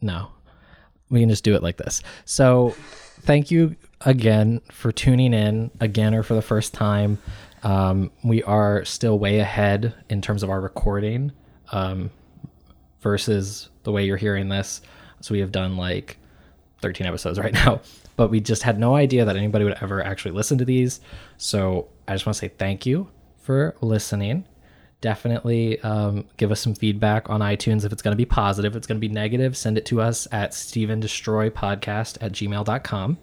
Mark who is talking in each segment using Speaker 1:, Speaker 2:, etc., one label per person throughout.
Speaker 1: No, we can just do it like this. So, thank you again for tuning in again or for the first time. Um, we are still way ahead in terms of our recording um, versus the way you're hearing this. So, we have done like 13 episodes right now, but we just had no idea that anybody would ever actually listen to these. So, I just want to say thank you for listening definitely um, give us some feedback on iTunes if it's going to be positive. If it's going to be negative, send it to us at stevendestroypodcast at gmail.com.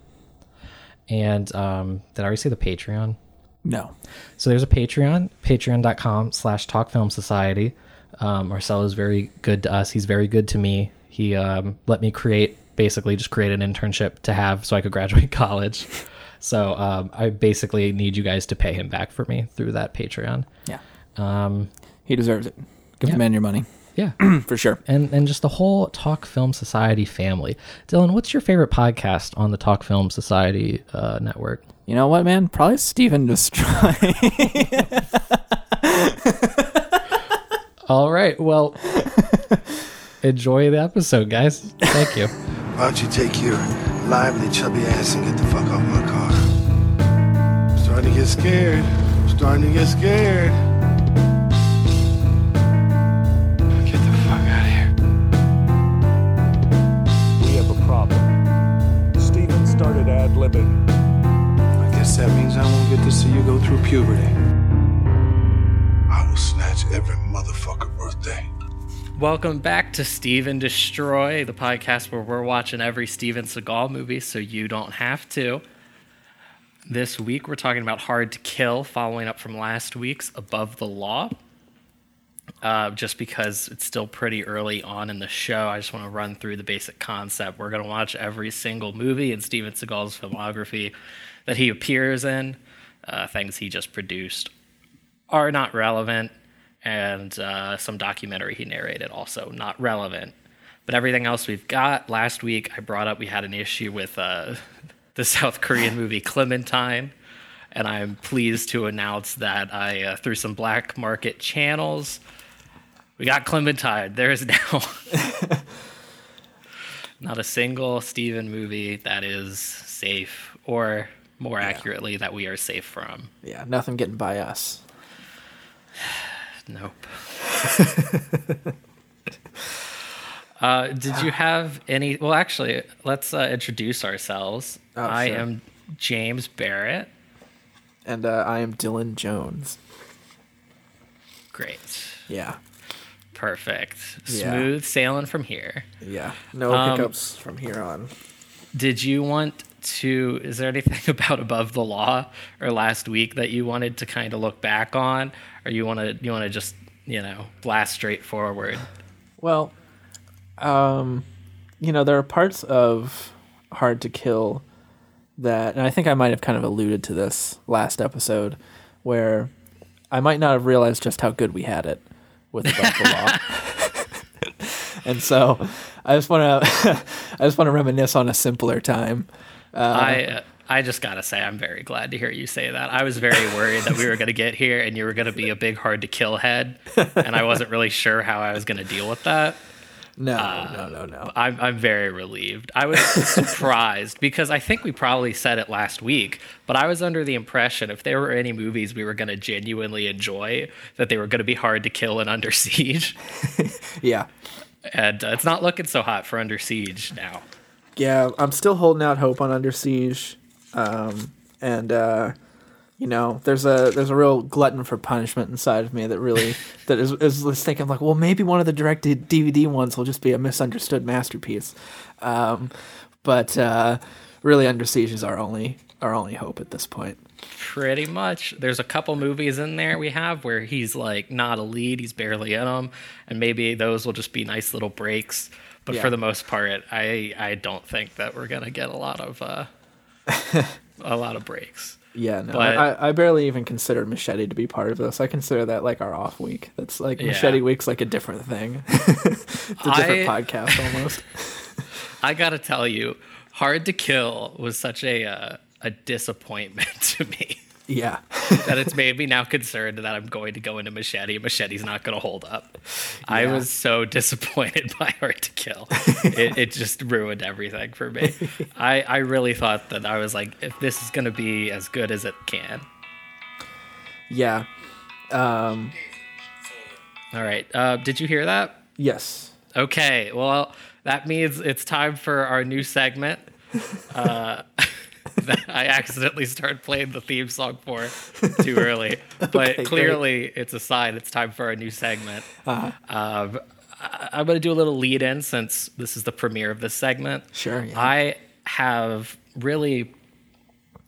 Speaker 1: And um, did I already say the Patreon?
Speaker 2: No.
Speaker 1: So there's a Patreon, patreon.com slash talk film society. Um, Marcel is very good to us. He's very good to me. He um, let me create, basically just create an internship to have so I could graduate college. So um, I basically need you guys to pay him back for me through that Patreon.
Speaker 2: Yeah.
Speaker 1: Um,
Speaker 2: He deserves it. Give
Speaker 1: Yeah.
Speaker 2: the man your money.
Speaker 1: yeah.
Speaker 2: For sure.
Speaker 1: and and just the whole Talk Film Society family. Dylan, what's your favorite podcast on the Talk Film Society uh, network?
Speaker 2: You know what, man? Probably Steve 'N Destroy.
Speaker 1: All right, well, enjoy the episode, guys. Thank you.
Speaker 3: Why don't you take your lively, chubby ass and get the fuck off my car? I'm starting to get scared. I'm starting to get scared.
Speaker 4: Ad libbing.
Speaker 3: I guess that means I won't get to see you go through puberty. I will snatch every motherfucker birthday.
Speaker 1: Welcome back to Steve 'N Destroy, the podcast where we're watching every Steven Seagal movie so you don't have to. This week we're talking about Hard to Kill, following up from last week's Above the Law. Uh, just because it's still pretty early on in the show, I just want to run through the basic concept. We're going to watch every single movie in Steven Seagal's filmography that he appears in, uh, things he just produced are not relevant, and uh, some documentary he narrated also not relevant. But everything else we've got. Last week I brought up we had an issue with uh, the South Korean movie Clementine, and I'm pleased to announce that I uh, through some black market channels we got Clementine. There is now not a single Steven movie that is safe, or more accurately, that we are safe from.
Speaker 2: yeah, nothing getting by us.
Speaker 1: Nope. uh, did you have any? Well, actually, let's uh, introduce ourselves.
Speaker 2: Oh,
Speaker 1: I am James Barrett.
Speaker 2: And uh, I am Dylan Jones.
Speaker 1: Great.
Speaker 2: Yeah.
Speaker 1: Perfect.
Speaker 2: Yeah.
Speaker 1: Smooth sailing from here.
Speaker 2: Yeah. No
Speaker 1: Um,
Speaker 2: hiccups from here on.
Speaker 1: Did you want to? Is there anything about Above the Law or last week that you wanted to kind of look back on, or you want to you want to just you know blast straight forward?
Speaker 2: Well, um, you know, there are parts of Hard to Kill that, and I think I might have kind of alluded to this last episode, where I might not have realized just how good we had it with Law. and so I just want to, I just want to reminisce on a simpler time.
Speaker 1: I uh, I just gotta say I'm very glad to hear you say that. I was very worried that we were gonna get here and you were gonna be a big hard to kill head, and I wasn't really sure how I was gonna deal with that.
Speaker 2: No,
Speaker 1: Uh,
Speaker 2: no, no, no.
Speaker 1: I'm I'm very relieved. I was surprised because I think we probably said it last week, but I was under the impression if there were any movies we were gonna genuinely enjoy, that they were gonna be hard to kill and Under Siege,
Speaker 2: Yeah.
Speaker 1: and uh, it's not looking so hot for Under Siege now.
Speaker 2: yeah, I'm still holding out hope on Under Siege, um, and uh, you know, there's a there's a real glutton for punishment inside of me that really that is, is thinking like, well, maybe one of the directed DVD ones will just be a misunderstood masterpiece, um, but uh, really, Under Siege is our only our only hope at this point.
Speaker 1: Pretty much. There's a couple movies in there we have where he's like not a lead, he's barely in them, and maybe those will just be nice little breaks. But
Speaker 2: Yeah.
Speaker 1: for the most part, I I don't think that we're gonna get a lot of uh, a lot of breaks.
Speaker 2: Yeah, no,
Speaker 1: But-
Speaker 2: I, I barely even consider Machete to be part of this. I consider that like our off week. That's like
Speaker 1: Yeah.
Speaker 2: Machete week's like a different thing. it's a different
Speaker 1: I-
Speaker 2: podcast almost.
Speaker 1: I gotta tell you, Hard to Kill was such a uh, a disappointment to me.
Speaker 2: Yeah.
Speaker 1: that it's made me now concerned that I'm going to go into Machete. Machete's not going to hold up. I was so disappointed by Hard to Kill. it, it just ruined everything for me. I, I really thought that I was like, if this is going to be as good as it can.
Speaker 2: Yeah. Um,
Speaker 1: All right. Uh, did you hear that?
Speaker 2: yes.
Speaker 1: Okay. Well, that means it's time for our new segment. Uh, that I accidentally started playing the theme song for too early, but
Speaker 2: great.
Speaker 1: clearly it's a sign it's time for a new segment. Um, I- I'm going to do a little lead in since this is the premiere of this segment.
Speaker 2: Sure, yeah.
Speaker 1: I have really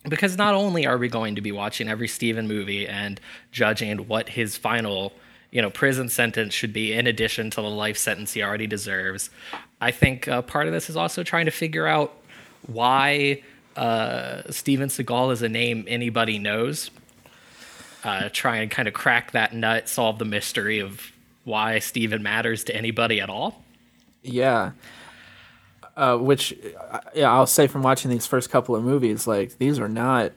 Speaker 1: because not only are we going to be watching every Steven movie and judging what his final, you know, prison sentence should be in addition to the life sentence he already deserves, I think uh, part of this is also trying to figure out why uh, Steven Seagal is a name anybody knows. Uh, try and kind of crack that nut, solve the mystery of why Steven matters to anybody at all.
Speaker 2: Yeah. Uh, which, uh, yeah, I'll say from watching these first couple of movies, like these are not,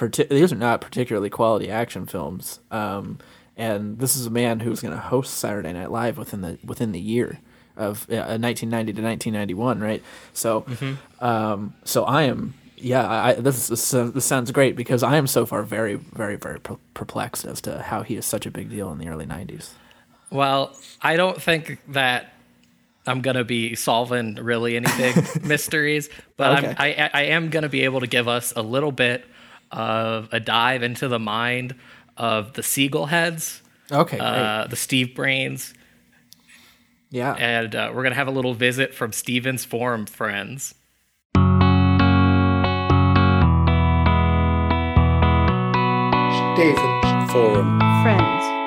Speaker 2: these are not particularly quality action films. Um, and this is a man who's going to host Saturday Night Live within the within the year of uh, 1990 to 1991, right? So, um, so I am, yeah, I, this is this, this sounds great because I am so far very, very, very perplexed as to how he is such a big deal in the early 90s.
Speaker 1: Well, I don't think that I'm gonna be solving really any big mysteries, but
Speaker 2: Okay.
Speaker 1: I'm, I I am gonna be able to give us a little bit of a dive into the mind of the Seagull heads,
Speaker 2: Okay,
Speaker 1: uh, the Steve Brains,
Speaker 2: yeah.
Speaker 1: and uh, we're gonna have a little visit from Steven's forum friends.
Speaker 5: Stevens Forum.
Speaker 6: Friends.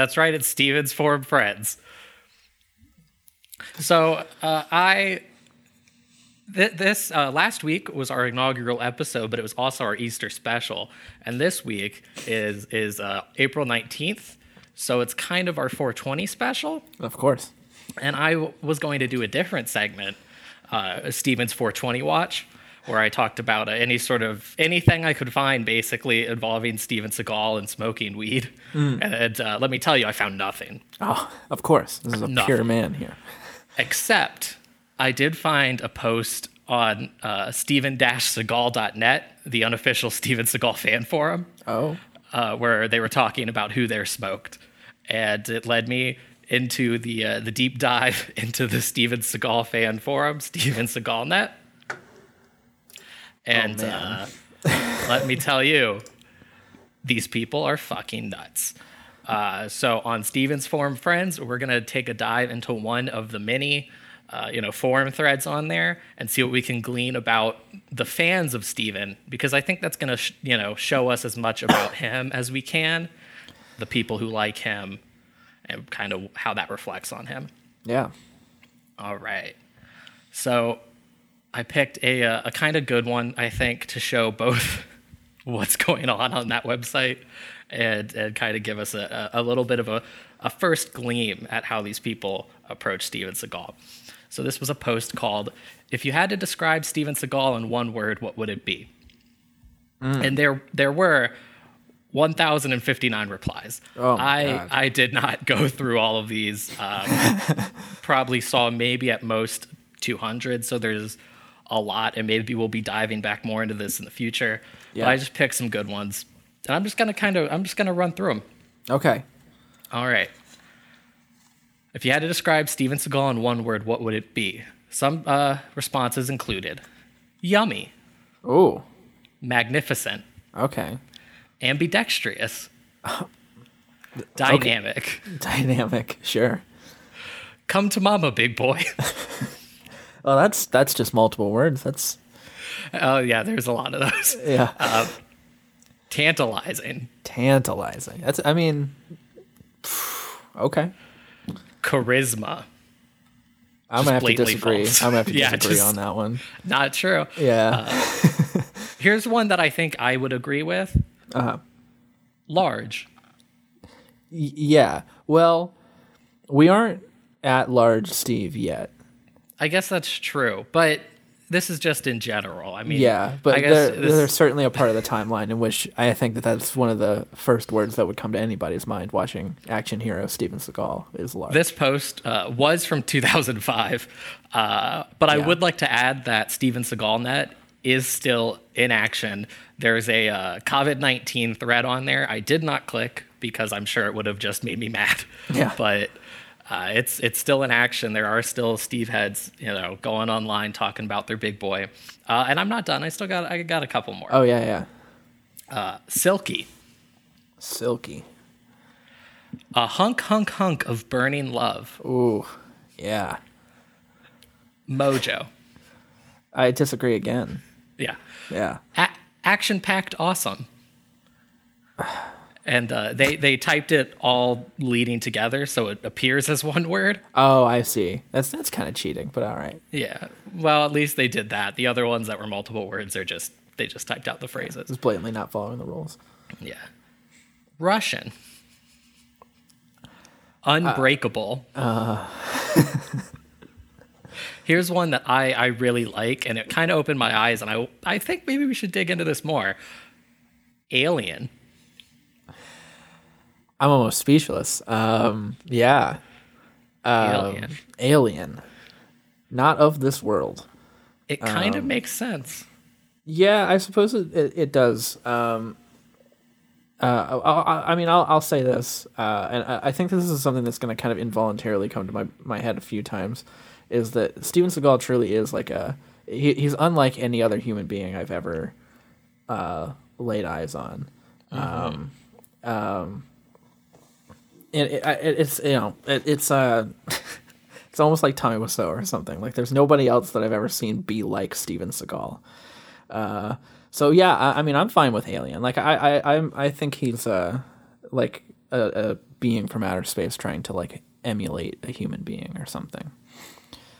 Speaker 1: That's right, it's Steven's forum friends. So uh, I th- this uh, last week was our inaugural episode, but it was also our Easter special, and this week is is uh, April nineteenth. So it's kind of our 420 special,
Speaker 2: Of course.
Speaker 1: and I w- was going to do a different segment, uh, Steven's 420 Watch, where I talked about uh, any sort of anything I could find, basically involving Steven Seagal and smoking weed. And uh, let me tell you, I found nothing.
Speaker 2: Oh, of course. This is a
Speaker 1: Nothing.
Speaker 2: pure man here.
Speaker 1: Except I did find a post on uh, steven-seagal.net, the unofficial Steven Seagal fan forum,
Speaker 2: Oh.
Speaker 1: uh, where they were talking about who they're smoked. And it led me into the uh, the deep dive into the Steven Seagal fan forum, Steven Seagal net. And uh, let me tell you, these people are fucking nuts. Uh, so on Steven's forum friends, we're gonna take a dive into one of the many, uh, you know, forum threads on there and see what we can glean about the fans of Steven, because I think that's gonna, sh- you know, show us as much about him as we can, the people who like him, and kind of how that reflects on him.
Speaker 2: Yeah.
Speaker 1: All right. So I picked a, uh, a kind of good one, I think, to show both what's going on on that website and, and kind of give us a, a little bit of a, a first gleam at how these people approach Steven Seagal. So this was a post called, If You Had to Describe Steven Seagal in One Word, What Would It Be? And there, there were 1,059 replies.
Speaker 2: Oh
Speaker 1: I,
Speaker 2: God.
Speaker 1: I did not go through all of these. Um, probably saw maybe at most 200. So there's a lot, and maybe we'll be diving back more into this in the future.
Speaker 2: Yeah.
Speaker 1: But I just picked some good ones, and I'm just gonna kind of I'm just gonna run through them.
Speaker 2: Okay.
Speaker 1: All right. If you had to describe Steven Seagal in one word, what would it be? Some uh, responses included: yummy,
Speaker 2: Ooh.
Speaker 1: magnificent,
Speaker 2: Okay.
Speaker 1: ambidextrous, Dynamic.
Speaker 2: Dynamic, sure.
Speaker 1: Come to mama, big boy.
Speaker 2: Oh, that's that's just multiple words. That's
Speaker 1: oh yeah, there's a lot of those.
Speaker 2: yeah,
Speaker 1: Tantalizing.
Speaker 2: tantalizing. That's I mean, okay.
Speaker 1: Charisma.
Speaker 2: I'm gonna have to disagree.
Speaker 1: false.
Speaker 2: I'm gonna have to
Speaker 1: Yeah,
Speaker 2: disagree on that one.
Speaker 1: Not true.
Speaker 2: Yeah.
Speaker 1: Here's one that I think I would agree with.
Speaker 2: Uh-huh.
Speaker 1: Large.
Speaker 2: Y- yeah. Well, we aren't at large, Steve, yet.
Speaker 1: I guess that's true, but this is just in general. I mean,
Speaker 2: Yeah, but
Speaker 1: I guess
Speaker 2: there,
Speaker 1: this-
Speaker 2: there's certainly a part of the timeline in which I think that that's one of the first words that would come to anybody's mind watching action hero Steven Seagal is large.
Speaker 1: This post uh, was from 2005, uh, but I would like to add that Steven Seagal Net is still in action. There's a uh, COVID 19 thread on there. I did not click because I'm sure it would have just made me mad.
Speaker 2: Yeah.
Speaker 1: But uh, it's it's still in action. There are still Steve heads, you know, going online talking about their big boy. Uh, and I'm not done. I still got I got a couple more.
Speaker 2: oh yeah, yeah.
Speaker 1: Silky,
Speaker 2: Silky.
Speaker 1: a hunk hunk hunk of burning love.
Speaker 2: Ooh, yeah.
Speaker 1: Mojo.
Speaker 2: I disagree again.
Speaker 1: Yeah.
Speaker 2: Yeah.
Speaker 1: A- action packed awesome. And uh, they they typed it all leading together, so it appears as one word.
Speaker 2: Oh, I see. That's that's kind of cheating, but all right.
Speaker 1: Yeah. Well, at least they did that. The other ones that were multiple words are just they just typed out the phrases.
Speaker 2: It's blatantly not following the rules.
Speaker 1: Yeah. Russian. Unbreakable. Here's one that I, I really like, and it kind of opened my eyes, and I I think maybe we should dig into this more. Alien.
Speaker 2: I'm almost speechless. Um, yeah. Um,
Speaker 1: Alien.
Speaker 2: Alien. Not of this world.
Speaker 1: It kind of makes sense.
Speaker 2: Yeah, I suppose it, it, it does. Um, uh, I, I, I mean, I'll, I'll say this, uh, and I, I think this is something that's going to kind of involuntarily come to my, my head a few times, is that Steven Seagal truly is like a he, he's unlike any other human being I've ever uh, laid eyes on. Um, um, and it, it, it's you know it, it's uh it's almost like Tommy Wiseau or something. Like there's nobody else that I've ever seen be like Steven Seagal. Uh, so yeah, I, I mean, I'm fine with Alien. Like I, I, I'm, I think he's uh, like a, a being from outer space trying to like emulate a human being or something.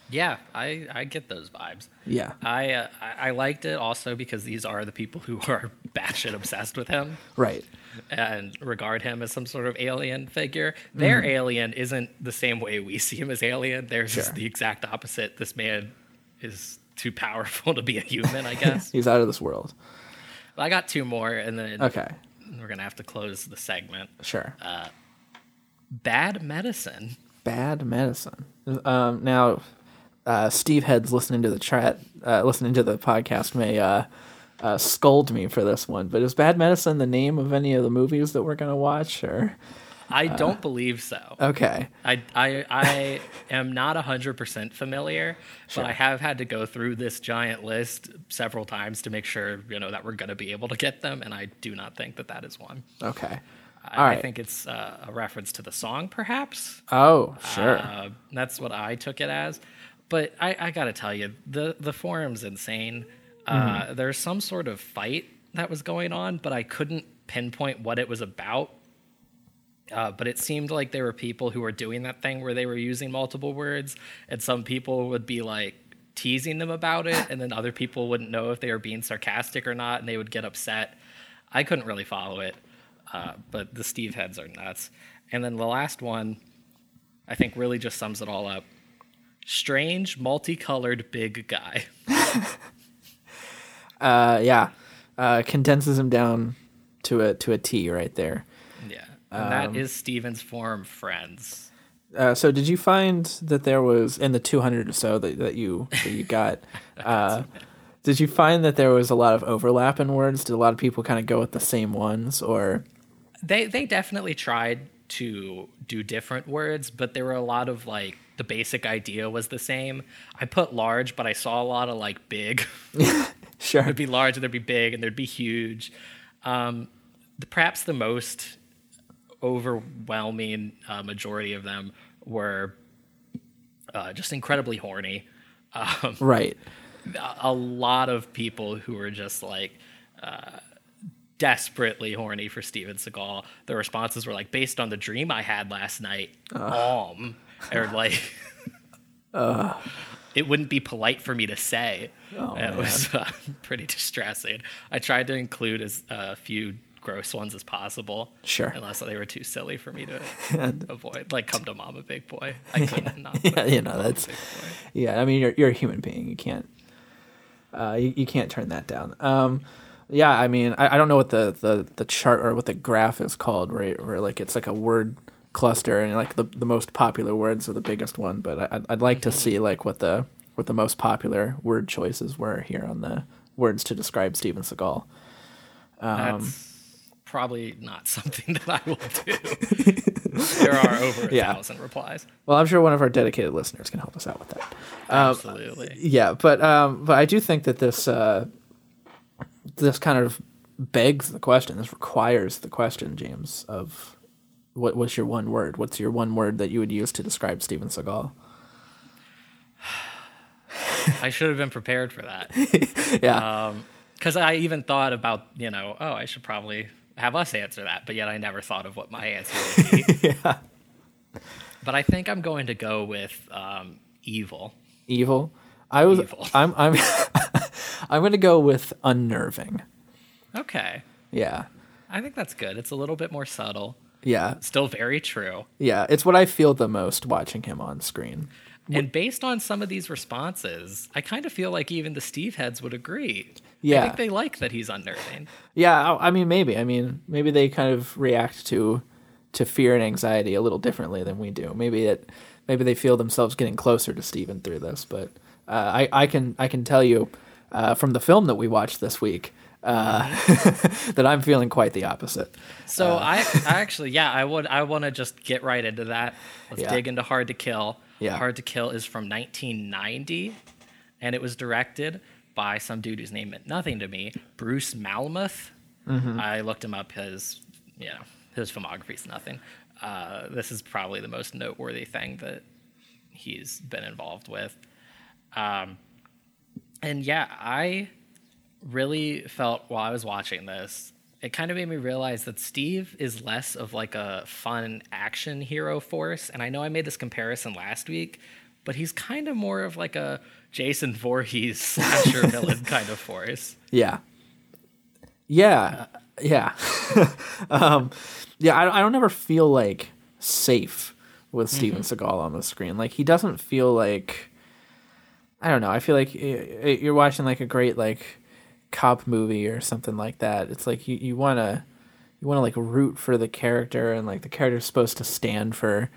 Speaker 1: Yeah, I, I get those vibes.
Speaker 2: Yeah,
Speaker 1: I, uh, I I liked it also because these are the people who are batshit obsessed with him
Speaker 2: right.
Speaker 1: And regard him as some sort of alien figure. Their alien isn't the same way we see him as alien. Theirs is
Speaker 2: Sure.
Speaker 1: the exact opposite. This man is too powerful to be a human, I guess.
Speaker 2: He's out of this world.
Speaker 1: I got two more, and then
Speaker 2: Okay,
Speaker 1: we're gonna have to close the segment.
Speaker 2: sure.
Speaker 1: Bad medicine.
Speaker 2: Bad medicine. Um, now, uh, Steve Heads listening to the chat, uh, listening to the podcast may uh, uh, scold me for this one. But is Bad Medicine the name of any of the movies that we're gonna watch? Or
Speaker 1: I don't believe so.
Speaker 2: okay,
Speaker 1: I, I, I am not 100% familiar,
Speaker 2: Sure.
Speaker 1: but I have had to go through this giant list several times to make sure, you know, that we're going to be able to get them, and I do not think that that is one.
Speaker 2: okay.
Speaker 1: I,
Speaker 2: All
Speaker 1: I think it's uh, a reference to the song, perhaps.
Speaker 2: Oh, sure.
Speaker 1: Uh, that's what I took it as. But I, I got to tell you, the, the forum's insane.
Speaker 2: Mm-hmm.
Speaker 1: Uh, there's some sort of fight that was going on, but I couldn't pinpoint what it was about. Uh, but it seemed like there were people who were doing that thing where they were using multiple words, and some people would be like teasing them about it, and then other people wouldn't know if they were being sarcastic or not, and they would get upset. I couldn't really follow it, uh, but the Steve heads are nuts. And then the last one, I think, really just sums it all up. Strange, multicolored big guy.
Speaker 2: Uh, yeah, uh, condenses him down to a to a T right there.
Speaker 1: Yeah, and that is Steven's form, friends.
Speaker 2: Uh, so did you find that there was in the 200 or so that, that you that you got uh, did you find that there was a lot of overlap in words did a lot of people kind of go with the same ones or
Speaker 1: They they definitely tried to do different words, but there were a lot of like the basic idea was the same. I put large, but I saw a lot of like big.
Speaker 2: sure
Speaker 1: there'd be large and there'd be big and there'd be huge. Um, the, perhaps the most overwhelming uh, majority of them were uh, just incredibly horny. Um,
Speaker 2: Right.
Speaker 1: a- a lot of people who were just like uh, desperately horny for Steven Seagal. The responses were like, based on the dream I had last night, um, or like, it wouldn't be polite for me to say. it was uh, pretty distressing. I tried to include as uh, few gross ones as possible.
Speaker 2: Sure.
Speaker 1: Unless they were too silly for me to avoid. Like, come to mama, big boy. I couldn't not.
Speaker 2: Yeah, you know,
Speaker 1: Mama,
Speaker 2: that's- Yeah, I mean you're you're a human being. You can't uh, you, you can't turn that down. Um, yeah, I mean I, I don't know what the, the, the chart or what the graph is called, right? Where like it's like a word cluster and like the, the most popular words are the biggest one. But I, I'd, I'd like to see like what the what the most popular word choices were here on the words to describe Steven Seagal. Um,
Speaker 1: That's probably not something that I will do. there are over a
Speaker 2: Yeah.
Speaker 1: thousand replies.
Speaker 2: Well, I'm sure one of our dedicated listeners can help us out with that.
Speaker 1: Absolutely.
Speaker 2: Yeah, but um, but I do think that this uh, this kind of begs the question. This requires the question, James, of what what's your one word? What's your one word that you would use to describe Steven Seagal?
Speaker 1: I should have been prepared for that.
Speaker 2: Yeah,
Speaker 1: Because I even thought about, you know, oh, I should probably have us answer that, but yet I never thought of what my answer would be.
Speaker 2: yeah.
Speaker 1: But I think I'm going to go with um, evil.
Speaker 2: Evil. I was.
Speaker 1: Evil.
Speaker 2: I'm. I'm. I'm going to go with unnerving.
Speaker 1: Okay.
Speaker 2: Yeah.
Speaker 1: I think that's good. It's a little bit more subtle.
Speaker 2: Yeah.
Speaker 1: Still very true.
Speaker 2: Yeah. It's what I feel the most watching him on screen.
Speaker 1: And based on some of these responses, I kind of feel like even the Steve heads would agree.
Speaker 2: Yeah.
Speaker 1: I think they like that he's unnerving.
Speaker 2: Yeah, I I mean, maybe. I mean, maybe they kind of react to to fear and anxiety a little differently than we do. Maybe it, maybe they feel themselves getting closer to Steven through this. But uh, I, I can, I can tell you uh, from the film that we watched this week uh, that I'm feeling quite the opposite.
Speaker 1: So I, I actually, yeah, I would, I want to just get right into that. Let's
Speaker 2: Yeah.
Speaker 1: dig into Hard to Kill.
Speaker 2: Yeah.
Speaker 1: Hard to Kill is from 1990, and it was directed by some dude whose name meant nothing to me, Bruce Malmuth. I looked him up because, you know, his filmography is nothing. Uh, this is probably the most noteworthy thing that he's been involved with. Um, and yeah, I really felt while I was watching this, it kind of made me realize that Steve is less of like a fun action hero force. And I know I made this comparison last week, but he's kind of more of like a Jason Voorhees slasher villain kind of force.
Speaker 2: Yeah. Yeah. Yeah. um, yeah. I, I don't ever feel like safe with mm-hmm. Steven Seagal on the screen. Like he doesn't feel like, I don't know. I feel like y- y- you're watching like a great like cop movie or something like that. It's like you, you want to, you want to like root for the character and like the character's supposed to stand for,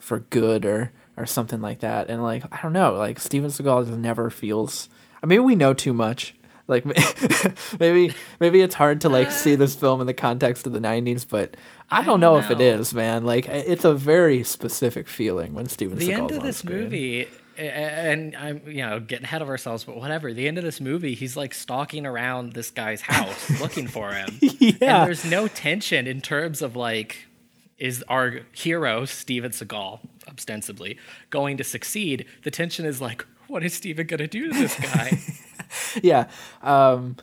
Speaker 2: for good or, or something like that. And like, I don't know, like Steven Seagal just never feels, I mean, we know too much. Like maybe maybe it's hard to like see this film in the context of the 90s, but I don't know, if it
Speaker 1: know.
Speaker 2: is, man. Like it's a very specific feeling when Steven
Speaker 1: the
Speaker 2: Seagal's
Speaker 1: end of
Speaker 2: on
Speaker 1: this
Speaker 2: screen.
Speaker 1: movie and i'm you know getting ahead of ourselves but whatever the end of this movie he's like stalking around this guy's house looking for him
Speaker 2: Yeah.
Speaker 1: and there's no tension in terms of like is our hero steven seagal ostensibly going to succeed the tension is like what is steven going to do to this guy
Speaker 2: yeah. Um,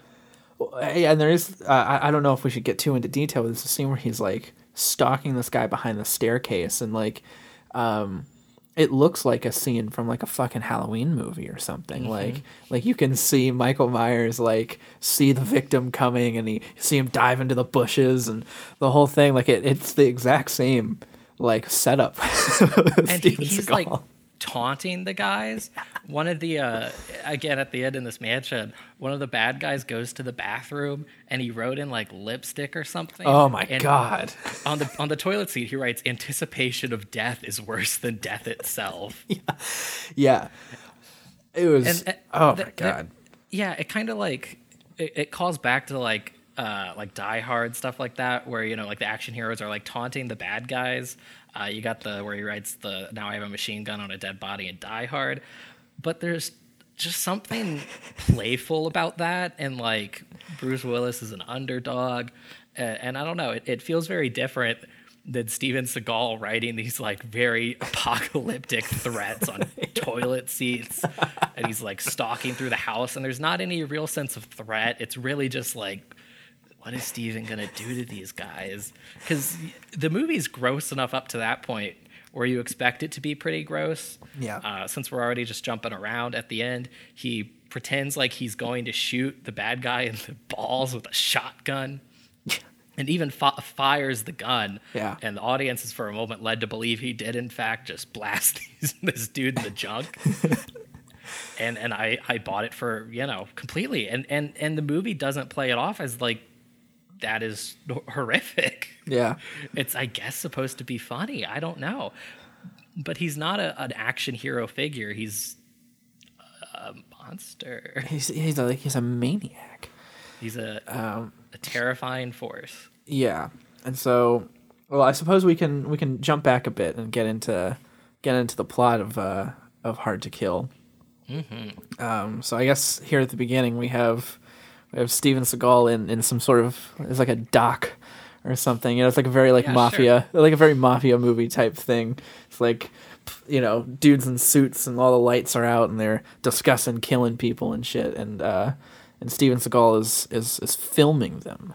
Speaker 2: and there is. Uh, I I don't know if we should get too into detail. But there's a scene where he's like stalking this guy behind the staircase, and like, um, it looks like a scene from like a fucking Halloween movie or something. Mm-hmm. Like, like you can see Michael Myers like see the victim coming, and he see him dive into the bushes, and the whole thing. Like, it, it's the exact same like setup.
Speaker 1: and he, he's
Speaker 2: Seagal.
Speaker 1: like taunting the guys. One of the uh, again at the end in this mansion, one of the bad guys goes to the bathroom and he wrote in like lipstick or something.
Speaker 2: Oh my
Speaker 1: And
Speaker 2: god.
Speaker 1: On the on the toilet seat, he writes, "Anticipation of death is worse than death itself."
Speaker 2: Yeah. It was.
Speaker 1: And,
Speaker 2: oh
Speaker 1: th-
Speaker 2: my god.
Speaker 1: yeah, it kind of like it, it calls back to like uh like Die Hard stuff like that, where you know like the action heroes are like taunting the bad guys. Uh, you got the where he writes the "Now I have a machine gun on a dead body" in Die Hard, but there's just something playful about that, and like Bruce Willis is an underdog, uh, and I don't know, it, it feels very different. than Steven Seagal writing these like very apocalyptic threats on toilet seats, and he's like stalking through the house, and there's not any real sense of threat. It's really just like, what is Steven gonna do to these guys? Because the movie's gross enough up to that point where you expect it to be pretty gross.
Speaker 2: Yeah.
Speaker 1: Uh, since we're already just jumping around at the end, he pretends like he's going to shoot the bad guy in the balls with a shotgun and even fi- fires the gun.
Speaker 2: Yeah.
Speaker 1: And the audience is for a moment led to believe he did, in fact, just blast these, this dude in the junk. and and I, I bought it for you know completely and and and the movie doesn't play it off as like that is horrific
Speaker 2: Yeah.
Speaker 1: it's i guess supposed to be funny i don't know but he's not a, an action hero figure he's a monster
Speaker 2: He's he's a, he's a maniac.
Speaker 1: he's a,
Speaker 2: Um,
Speaker 1: a terrifying force
Speaker 2: Yeah, and so, well, I suppose we can we can jump back a bit and get into get into the plot of uh, of Hard to Kill. Mm-hmm. Um, so I guess here at the beginning we have have Steven Seagal in, in some sort of it's like a dock or something. You know, it's like a very like
Speaker 1: Yeah,
Speaker 2: mafia, like a very mafia movie type thing. It's like you know dudes in suits and all the lights are out and they're discussing killing people and shit. And uh, and Steven Seagal is is is filming them.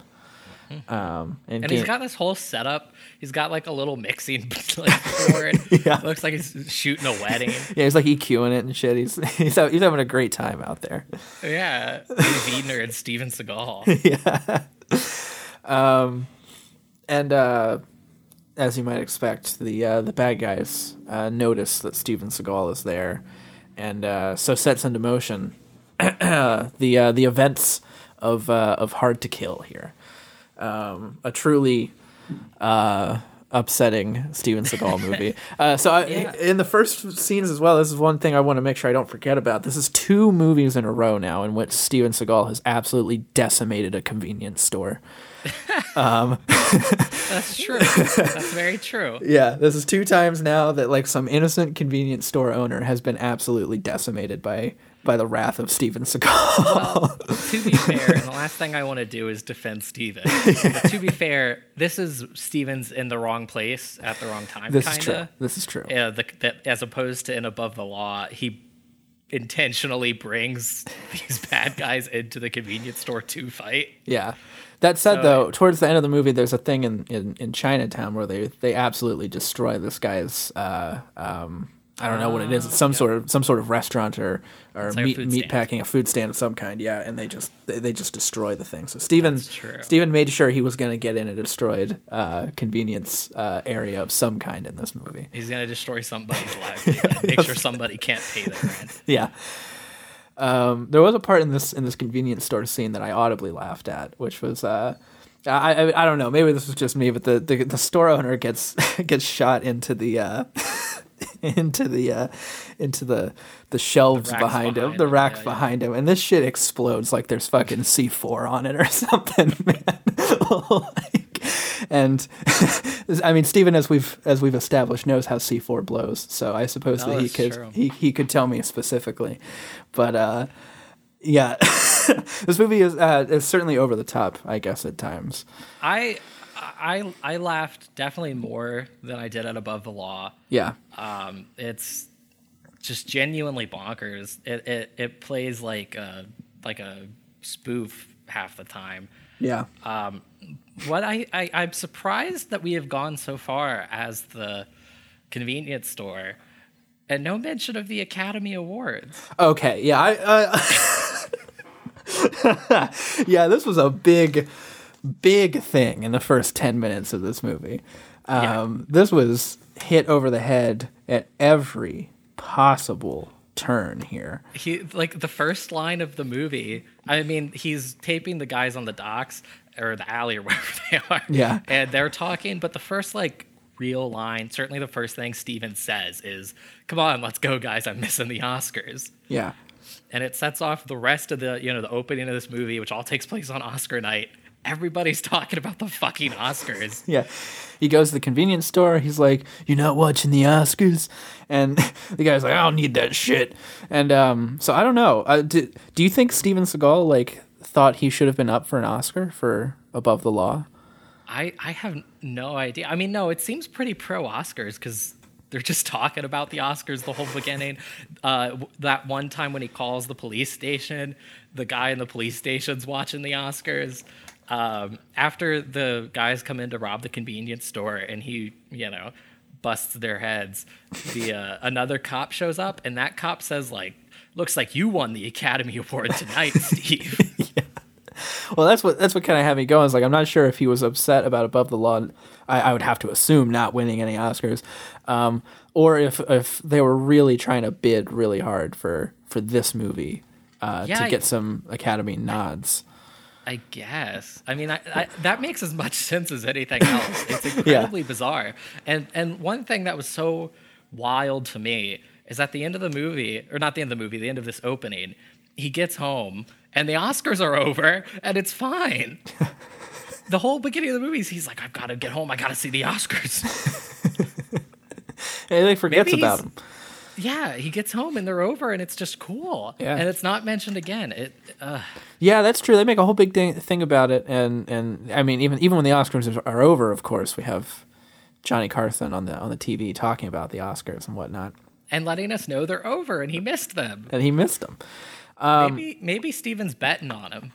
Speaker 2: Um, and,
Speaker 1: and he's got this whole setup he's got like a little mixing like board
Speaker 2: Yeah.
Speaker 1: looks like he's shooting a wedding
Speaker 2: yeah, he's like EQing it and shit. He's he's he's having a great time out there.
Speaker 1: yeah Dave Edner and steven seagal yeah.
Speaker 2: Um, And uh, as you might expect, the uh, the bad guys uh, notice that Steven Seagal is there, and uh, so sets into motion the uh, the events of uh, of Hard to Kill here. Um, a truly uh, upsetting Steven Seagal movie. Uh, so I,
Speaker 1: Yeah.
Speaker 2: in the first scenes as well, this is one thing I want to make sure I don't forget about. This is two movies in a row now in which Steven Seagal has absolutely decimated a convenience store.
Speaker 1: that's true that's very true
Speaker 2: Yeah, this is two times now that like some innocent convenience store owner has been absolutely decimated by by the wrath of Steven Seagal.
Speaker 1: to be fair, and the last thing I want to do is defend Steven. To be fair, this is Steven's in the wrong place at the wrong time.
Speaker 2: this
Speaker 1: kinda.
Speaker 2: is true. This is true.
Speaker 1: Yeah, the, that, as opposed to in Above the Law, he intentionally brings these bad guys into the convenience store to fight.
Speaker 2: Yeah. That said,
Speaker 1: So-
Speaker 2: though, towards the end of the movie, there's a thing in, in, in Chinatown where they, they absolutely destroy this guy's. Uh, um, I don't know what it is. It's some sort of some sort of restaurant or or
Speaker 1: like
Speaker 2: meat meat
Speaker 1: stand.
Speaker 2: packing, a food stand of some kind. Yeah, and they just they, they just destroy the thing. So
Speaker 1: true.
Speaker 2: Steven made sure he was going to get in a destroyed uh, convenience uh, area of some kind in this movie.
Speaker 1: He's gonna destroy somebody's livelihood, make sure somebody can't pay their rent.
Speaker 2: Yeah. Um, there was a part in this in this convenience store scene that I audibly laughed at, which was uh, I, I I don't know maybe this was just me, but the the, the store owner gets gets shot into the uh, into the uh, into the the shelves
Speaker 1: racks
Speaker 2: behind, him, the rack
Speaker 1: yeah, yeah.
Speaker 2: behind him, and this shit explodes like there's fucking C four on it or something, man. like, and I mean, Steven, as we've as we've established, knows how C four blows, so I suppose
Speaker 1: Oh,
Speaker 2: that he could
Speaker 1: true.
Speaker 2: he he could tell me specifically, but uh, yeah, this movie is uh, is certainly over the top, I guess at times.
Speaker 1: I I I laughed definitely more than I did at Above the Law.
Speaker 2: Yeah,
Speaker 1: Um, it's just genuinely bonkers. It it, it plays like a like a spoof half the time.
Speaker 2: yeah,
Speaker 1: What I, I I'm surprised that we have gone so far as the convenience store, and no mention of the Academy Awards.
Speaker 2: okay, yeah, I. Uh, yeah, this was a big, big thing in the first ten minutes of this movie. Um, This was hit over the head at every possible turn here.
Speaker 1: He like the first line of the movie. I mean, he's taping the guys on the docks or the alley or wherever they are.
Speaker 2: Yeah.
Speaker 1: and they're talking. But the first like real line, certainly the first thing Steven says is, "Come on, let's go, guys! I'm missing the Oscars."
Speaker 2: Yeah,
Speaker 1: and it sets off the rest of the you know the opening of this movie which all takes place on oscar night everybody's talking about the fucking oscars
Speaker 2: Yeah. He goes to the convenience store. He's like, You're not watching the Oscars? And the guy's like, I don't need that shit. And um, so I don't know. Uh, do, do you think Steven Seagal, like, thought he should have been up for an Oscar for Above the Law?
Speaker 1: I I have no idea. I mean, no, it seems pretty pro Oscars because they're just talking about the Oscars the whole beginning. Uh, w- that one time when he calls the police station, the guy in the police station's watching the Oscars. Um, after the guys come in to rob the convenience store and he, you know, busts their heads, the uh, another cop shows up and that cop says like, "Looks like you won the Academy Award tonight, Steve."
Speaker 2: Well, that's what that's what kind of had me going. Is like I'm not sure if he was upset about Above the Law. I, I would have to assume not winning any Oscars, um, or if if they were really trying to bid really hard for for this movie uh,
Speaker 1: Yeah,
Speaker 2: to
Speaker 1: I-
Speaker 2: get some Academy nods.
Speaker 1: I guess. I mean, I, I, that makes as much sense as anything else. It's incredibly bizarre. And and one thing that was so wild to me is at the end of the movie, or not the end of the movie, the end of this opening, he gets home and the Oscars are over and it's fine. the whole beginning of the movie, he's like, I've got to get home. I got to see the Oscars.
Speaker 2: And he forgets about him.
Speaker 1: Yeah, he gets home and they're over and it's just cool.
Speaker 2: Yeah.
Speaker 1: And it's not mentioned again. It. Uh,
Speaker 2: Yeah, that's true. They make a whole big thing, thing about it, and and I mean, even even when the Oscars are- over, of course, we have Johnny Carson on the on the TV talking about the Oscars and whatnot,
Speaker 1: and letting us know they're over and he missed them.
Speaker 2: and he missed them.
Speaker 1: maybe maybe Steven's betting on him.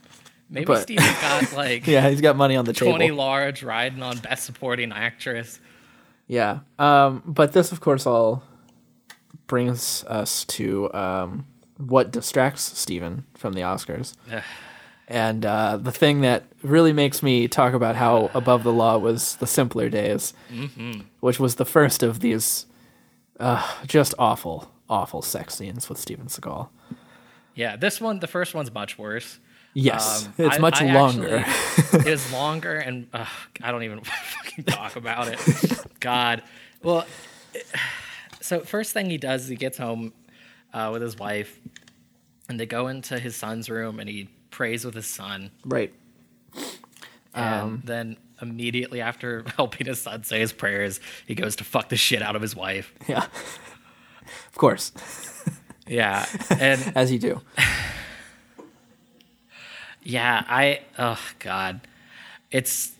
Speaker 1: Maybe
Speaker 2: But-
Speaker 1: Steven's got like
Speaker 2: Yeah, he's got money on the
Speaker 1: twenty
Speaker 2: table.
Speaker 1: large riding on best supporting actress.
Speaker 2: Yeah, um, but this, of course, all brings us to um, what distracts Steven from the Oscars. And uh, the thing that really makes me talk about how above the law was the simpler days, which was the first of these uh, just awful, awful sex scenes with Steven Seagal.
Speaker 1: Yeah, this one, the first one's much worse.
Speaker 2: Yes,
Speaker 1: Um,
Speaker 2: it's
Speaker 1: I-
Speaker 2: much
Speaker 1: I
Speaker 2: longer.
Speaker 1: actually- it is longer, and ugh, I don't even fucking talk about it. God, well, so first thing he does is he gets home uh, with his wife, and they go into his son's room, and he prays with his son.
Speaker 2: right.
Speaker 1: And
Speaker 2: Um,
Speaker 1: then immediately after helping his son say his prayers, he goes to fuck the shit out of his wife.
Speaker 2: Yeah. of course,
Speaker 1: Yeah. And
Speaker 2: as you do.
Speaker 1: yeah, I, oh, God. It's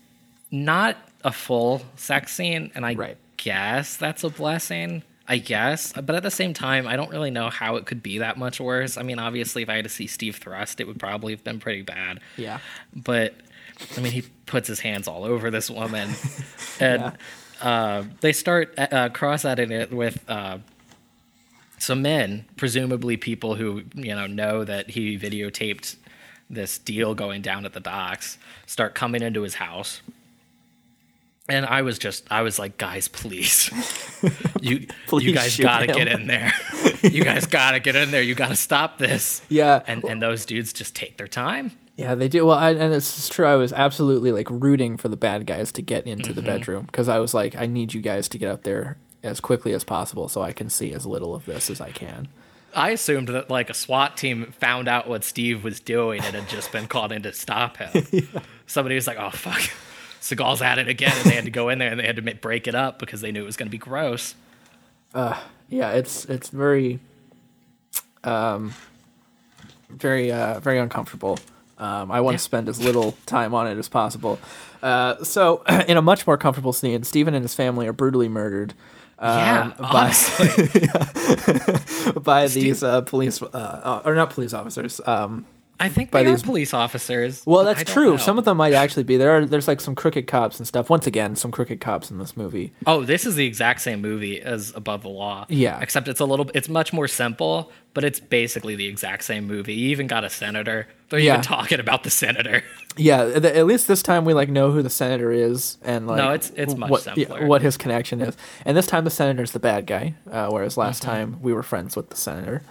Speaker 1: not a full sex scene, and I
Speaker 2: Right.
Speaker 1: guess that's a blessing. I guess. But at the same time, I don't really know how it could be that much worse. I mean, obviously, if I had to see Steve thrust, it would probably have been pretty bad.
Speaker 2: Yeah.
Speaker 1: but I mean, he puts his hands all over this woman, and uh, they start uh, cross-editing it with uh, some men, presumably people who you know know that he videotaped this deal going down at the docks, start coming into his house. And I was just, I was like, guys, please, you,
Speaker 2: Please
Speaker 1: you guys gotta
Speaker 2: him."
Speaker 1: get in there. you guys gotta get in there. You gotta stop this.
Speaker 2: Yeah.
Speaker 1: And and those dudes just take their time.
Speaker 2: Yeah, they do. Well, I, and it's true. I was absolutely like rooting for the bad guys to get into the mm-hmm. bedroom because I was like, I need you guys to get up there as quickly as possible so I can see as little of this as I can.
Speaker 1: I assumed that like a SWAT team found out what Steve was doing and had just been called in to stop him. Somebody was like, "Oh fuck, Seagal's at it again," and they had to go in there and they had to break it up because they knew it was going to be gross.
Speaker 2: Yeah, it's it's very, um, very uh, very uncomfortable. Um, I want to spend as little time on it as possible. Uh, so, in a much more comfortable scene, Steven and his family are brutally murdered.
Speaker 1: yeah,
Speaker 2: Um, by-
Speaker 1: honestly,
Speaker 2: by these uh, police, uh, uh, or not police officers. Um,
Speaker 1: I think
Speaker 2: by
Speaker 1: they
Speaker 2: these-
Speaker 1: are police officers.
Speaker 2: well, that's true.
Speaker 1: know.
Speaker 2: Some of them might actually be. There are there's like some crooked cops and stuff. Once again, some crooked cops in this movie.
Speaker 1: Oh, this is the exact same movie as Above the Law.
Speaker 2: Yeah.
Speaker 1: Except it's a little it's much more simple, but it's basically the exact same movie. You even got a senator. They're
Speaker 2: Yeah.
Speaker 1: even talking about the senator.
Speaker 2: Yeah, at least this time we like know who the senator is and like
Speaker 1: No, it's- it's much
Speaker 2: what,
Speaker 1: simpler.
Speaker 2: what his connection is. And this time the senator's the bad guy, uh, whereas last
Speaker 1: Mm-hmm.
Speaker 2: time we were friends with the senator.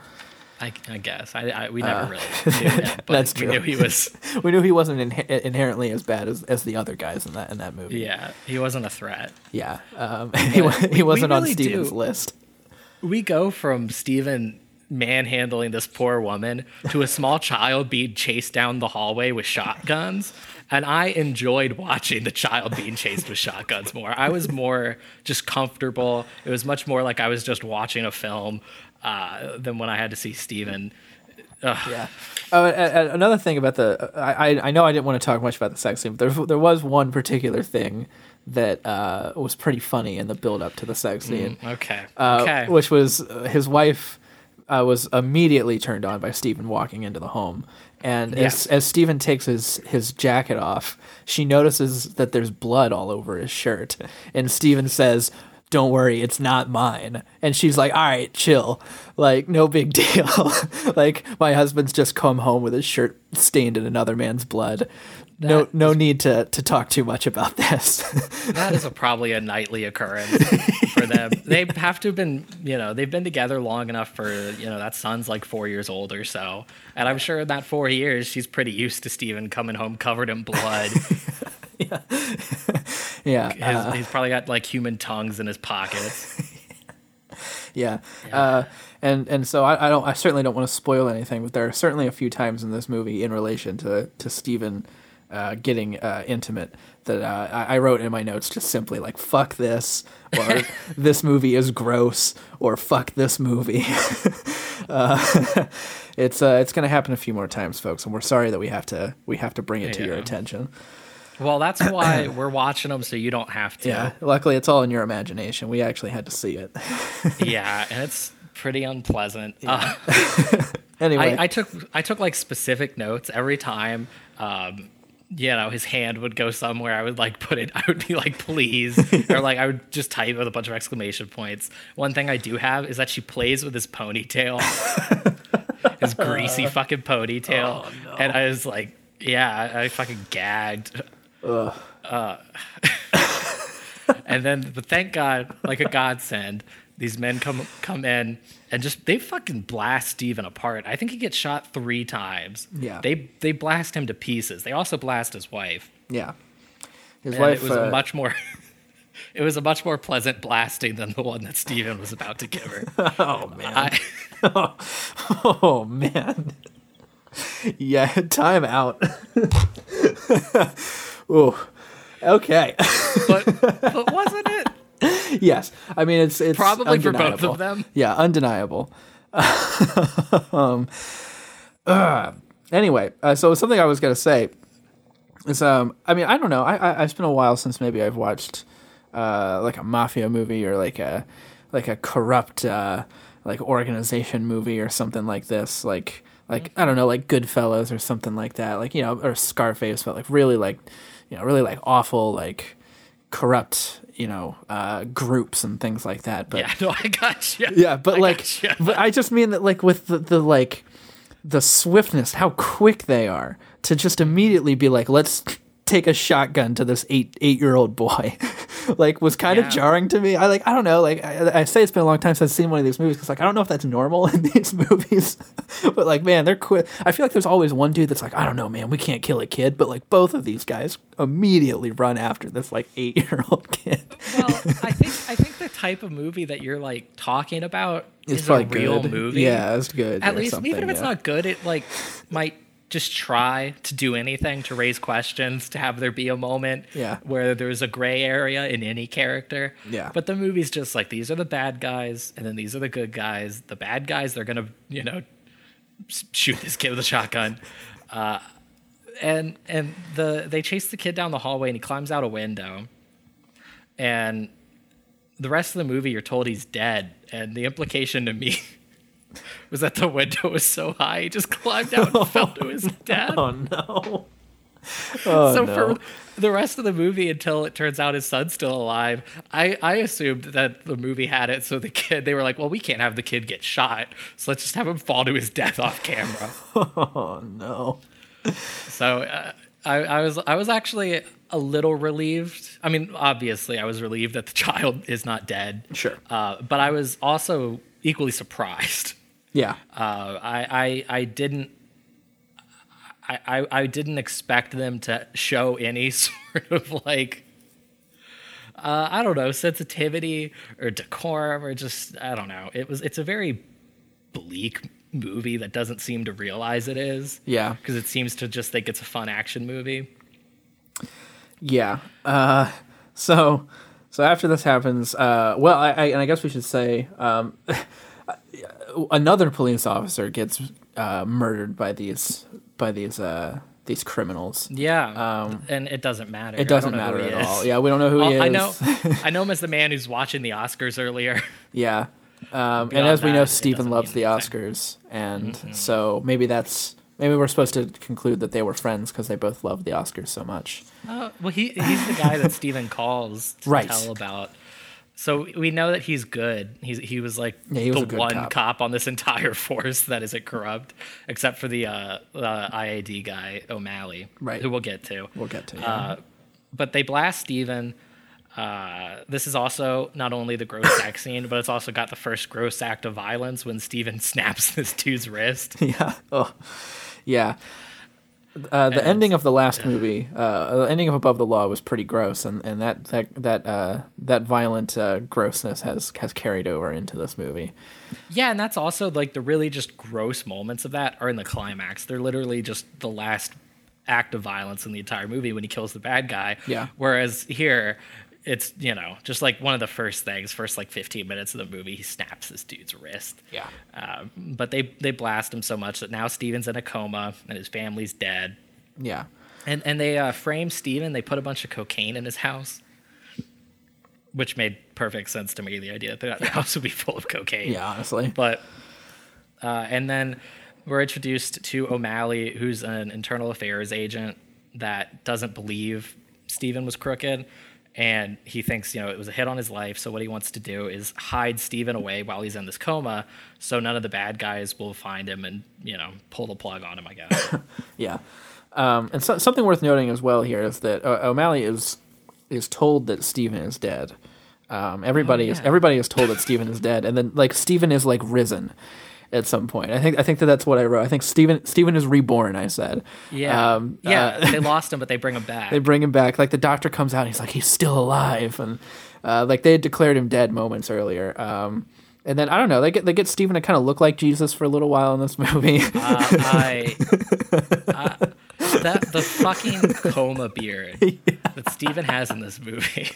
Speaker 1: I, I guess. I, I we never really knew
Speaker 2: Uh, that's
Speaker 1: we knew he was
Speaker 2: We knew he wasn't inhe- inherently as bad as, as the other guys in that in that movie.
Speaker 1: yeah, he wasn't a threat.
Speaker 2: yeah. Um, he, he wasn't on
Speaker 1: really
Speaker 2: Steven's
Speaker 1: do.
Speaker 2: list.
Speaker 1: We go from Steven manhandling this poor woman to a small child being chased down the hallway with shotguns. And I enjoyed watching the child being chased with shotguns more. I was more just comfortable. It was much more like I was just watching a film uh, than when I had to see Steven
Speaker 2: Yeah. Oh, and, and another thing about the I I- know I didn't want to talk much about the sex scene, but there there was one particular thing that uh, was pretty funny in the build up to the sex scene.
Speaker 1: Okay.
Speaker 2: uh,
Speaker 1: okay.
Speaker 2: which was uh, his wife uh, was immediately turned on by Steven walking into the home. And as,
Speaker 1: Yeah.
Speaker 2: as Steven takes his, his jacket off, she notices that there's blood all over his shirt. And Steven says, Don't worry, it's not mine. And she's like, All right, chill. Like, no big deal. like, my husband's just come home with his shirt stained in another man's blood. No,
Speaker 1: That
Speaker 2: no need to, to talk too much about this.
Speaker 1: that is a, probably a nightly occurrence for them. They have to have been, you know, they've been together long enough for, you know, that son's like four years old or so. And I'm sure in that four years, she's pretty used to Steven coming home covered in blood.
Speaker 2: yeah.
Speaker 1: His,
Speaker 2: uh,
Speaker 1: he's probably got like human tongues in his pockets.
Speaker 2: Yeah. Uh, and and so I, I don't I certainly don't want to spoil anything, but there are certainly a few times in this movie in relation to to Steven uh, getting uh, intimate that uh, I, I wrote in my notes just simply like "fuck this" or "this movie is gross" or "fuck this movie." uh, it's uh, it's gonna happen a few more times, folks, and we're sorry that we have to we have to bring it to your attention.
Speaker 1: Well, that's why we're watching them so you don't have to.
Speaker 2: Yeah. Luckily, it's all in your imagination. We actually had to see it.
Speaker 1: Yeah, and it's pretty unpleasant. Uh,
Speaker 2: anyway.
Speaker 1: I, I took I took like specific notes every time. Um, you know, his hand would go somewhere. I would like put it. I would be like, please, or like I would just type with a bunch of exclamation points. One thing I do have is that she plays with his ponytail, his greasy fucking ponytail, and I was like, yeah, I, I fucking gagged. Uh, and then, but thank God, like a godsend, these men come come in and just they fucking blast Steven apart. I think he gets shot three times.
Speaker 2: Yeah.
Speaker 1: they they blast him to pieces. They also blast his wife.
Speaker 2: yeah. His
Speaker 1: And
Speaker 2: wife
Speaker 1: it was
Speaker 2: uh,
Speaker 1: a much more. It was a much more pleasant blasting than the one that Steven was about to give her.
Speaker 2: Oh man.
Speaker 1: I,
Speaker 2: Oh man. Yeah, time out. Ooh. Okay.
Speaker 1: but, but wasn't it
Speaker 2: yes. I mean it's it's
Speaker 1: probably for both
Speaker 2: undeniable.
Speaker 1: of them?
Speaker 2: Yeah, undeniable. um, uh, anyway, uh, so something I was gonna say is um I mean I don't know I, I it's been a while since maybe I've watched uh like a mafia movie or like a like a corrupt uh like organization movie or something like this like like I don't know like Goodfellas or something like that like you know or Scarface but like really like you know really like awful like corrupt you know uh groups and things like that but
Speaker 1: Yeah, no, I got you.
Speaker 2: yeah, but
Speaker 1: I
Speaker 2: like, but I just mean that like with the, the like the swiftness, how quick they are to just immediately be like, let's take a shotgun to this eight eight year old boy, like was kind
Speaker 1: Yeah.
Speaker 2: of jarring to me. I like I don't know, like I, I say it's been a long time since I've seen one of these movies because like I don't know if that's normal in these movies, but like man, they're quick. I feel like there's always one dude that's like, I don't know, man, we can't kill a kid, but like both of these guys immediately run after this like eight year old kid.
Speaker 1: Well, I think I think the type of movie that you're like talking about
Speaker 2: It's
Speaker 1: is a real
Speaker 2: good.
Speaker 1: movie.
Speaker 2: Yeah, it's good.
Speaker 1: At least, even
Speaker 2: something,
Speaker 1: if it's
Speaker 2: yeah.
Speaker 1: not good, it like might just try to do anything to raise questions, to have there be a moment
Speaker 2: Yeah.
Speaker 1: where there's a gray area in any character.
Speaker 2: Yeah.
Speaker 1: But the movie's just like these are the bad guys, and then these are the good guys. The bad guys, they're gonna, you know, shoot this kid with a shotgun. Uh, and and the they chase the kid down the hallway, and he climbs out a window. And the rest of the movie, you're told he's dead, and the implication to me was that the window was so high, he just climbed out and fell to his death.
Speaker 2: Oh no. Oh,
Speaker 1: so
Speaker 2: no.
Speaker 1: for the rest of the movie, until it turns out his son's still alive, I, I assumed that the movie had it so the kid they were like, well, we can't have the kid get shot, so let's just have him fall to his death off camera.
Speaker 2: Oh no.
Speaker 1: So uh, I, I was I was actually a little relieved. I mean, obviously, I was relieved that the child is not dead.
Speaker 2: Sure.
Speaker 1: uh, but I was also equally surprised.
Speaker 2: Yeah.
Speaker 1: Uh, I, I I didn't. I, I, I didn't expect them to show any sort of like uh, I don't know sensitivity or decorum or just I don't know it was it's a very bleak movie that doesn't seem to realize it is
Speaker 2: Yeah.
Speaker 1: because it seems to just think it's a fun action movie
Speaker 2: Yeah. Uh, so so after this happens, uh, well, I, I and I guess we should say um, another police officer gets uh, murdered by these by these uh, these criminals.
Speaker 1: Yeah, and it doesn't matter.
Speaker 2: Um, It doesn't matter at
Speaker 1: is.
Speaker 2: all. Yeah, we don't know who he is.
Speaker 1: I know, I know him as the man who's watching the Oscars earlier.
Speaker 2: Yeah. Um, and as we
Speaker 1: that,
Speaker 2: know,
Speaker 1: Steven
Speaker 2: loves the.
Speaker 1: Mm-hmm.
Speaker 2: Oscars, and so maybe that's maybe we're supposed to conclude that they were friends because they both loved the Oscars so much.
Speaker 1: Oh, well, he he's the guy that Steven calls to
Speaker 2: Right.
Speaker 1: tell about. So we know that he's good. He's he was like
Speaker 2: Yeah, he was
Speaker 1: the one
Speaker 2: cop.
Speaker 1: cop. on this entire force that isn't corrupt, except for the uh, uh, IAD guy O'Malley,
Speaker 2: Right.
Speaker 1: Who we'll get to.
Speaker 2: We'll get to. Yeah.
Speaker 1: Uh, but they blast Steven. Uh, this is also not only the gross sex scene, but it's also got the first gross act of violence when Steven snaps this dude's wrist.
Speaker 2: yeah. Oh, yeah. Uh, the ending of the last movie, uh, the ending of Above the Law, was pretty gross, and, and that that that uh, that violent uh, grossness has has carried over into this movie.
Speaker 1: Yeah, and that's also like the really just gross moments of that are in the climax. They're literally just the last act of violence in the entire movie when he kills the bad guy.
Speaker 2: Yeah.
Speaker 1: Whereas here, it's you know just like one of the first things, first like 15 minutes of the movie, he snaps this dude's wrist.
Speaker 2: Yeah.
Speaker 1: Um, but they they blast him so much that now Steven's in a coma and his family's dead.
Speaker 2: Yeah.
Speaker 1: And and they uh, frame Steven. They put a bunch of cocaine in his house, which made perfect sense to me. The idea that the house would be full of cocaine.
Speaker 2: Yeah. Honestly.
Speaker 1: But uh, and then we're introduced to O'Malley, who's an internal affairs agent that doesn't believe steven was crooked. And he thinks, you know, it was a hit on his life. So what he wants to do is hide Steven away while he's in this coma, so none of the bad guys will find him and you know pull the plug on him. I guess.
Speaker 2: Yeah. Um, and so, something worth noting as well here is that uh, O'Malley is is told that Steven is dead. Um, everybody is
Speaker 1: yeah.
Speaker 2: everybody is told that Steven is dead, and then like Steven is like risen at some point. I think I think that that's what I wrote. I think Steven Steven is reborn. I said.
Speaker 1: Yeah,
Speaker 2: Um,
Speaker 1: yeah.
Speaker 2: uh,
Speaker 1: they lost him, but they bring him back.
Speaker 2: they bring him back. Like the doctor comes out, and he's like he's still alive, and uh, like they had declared him dead moments earlier. Um, and then I don't know. They get they get Steven to kind of look like Jesus for a little while in this movie.
Speaker 1: uh, I, I that the fucking coma beard that Steven has in this movie.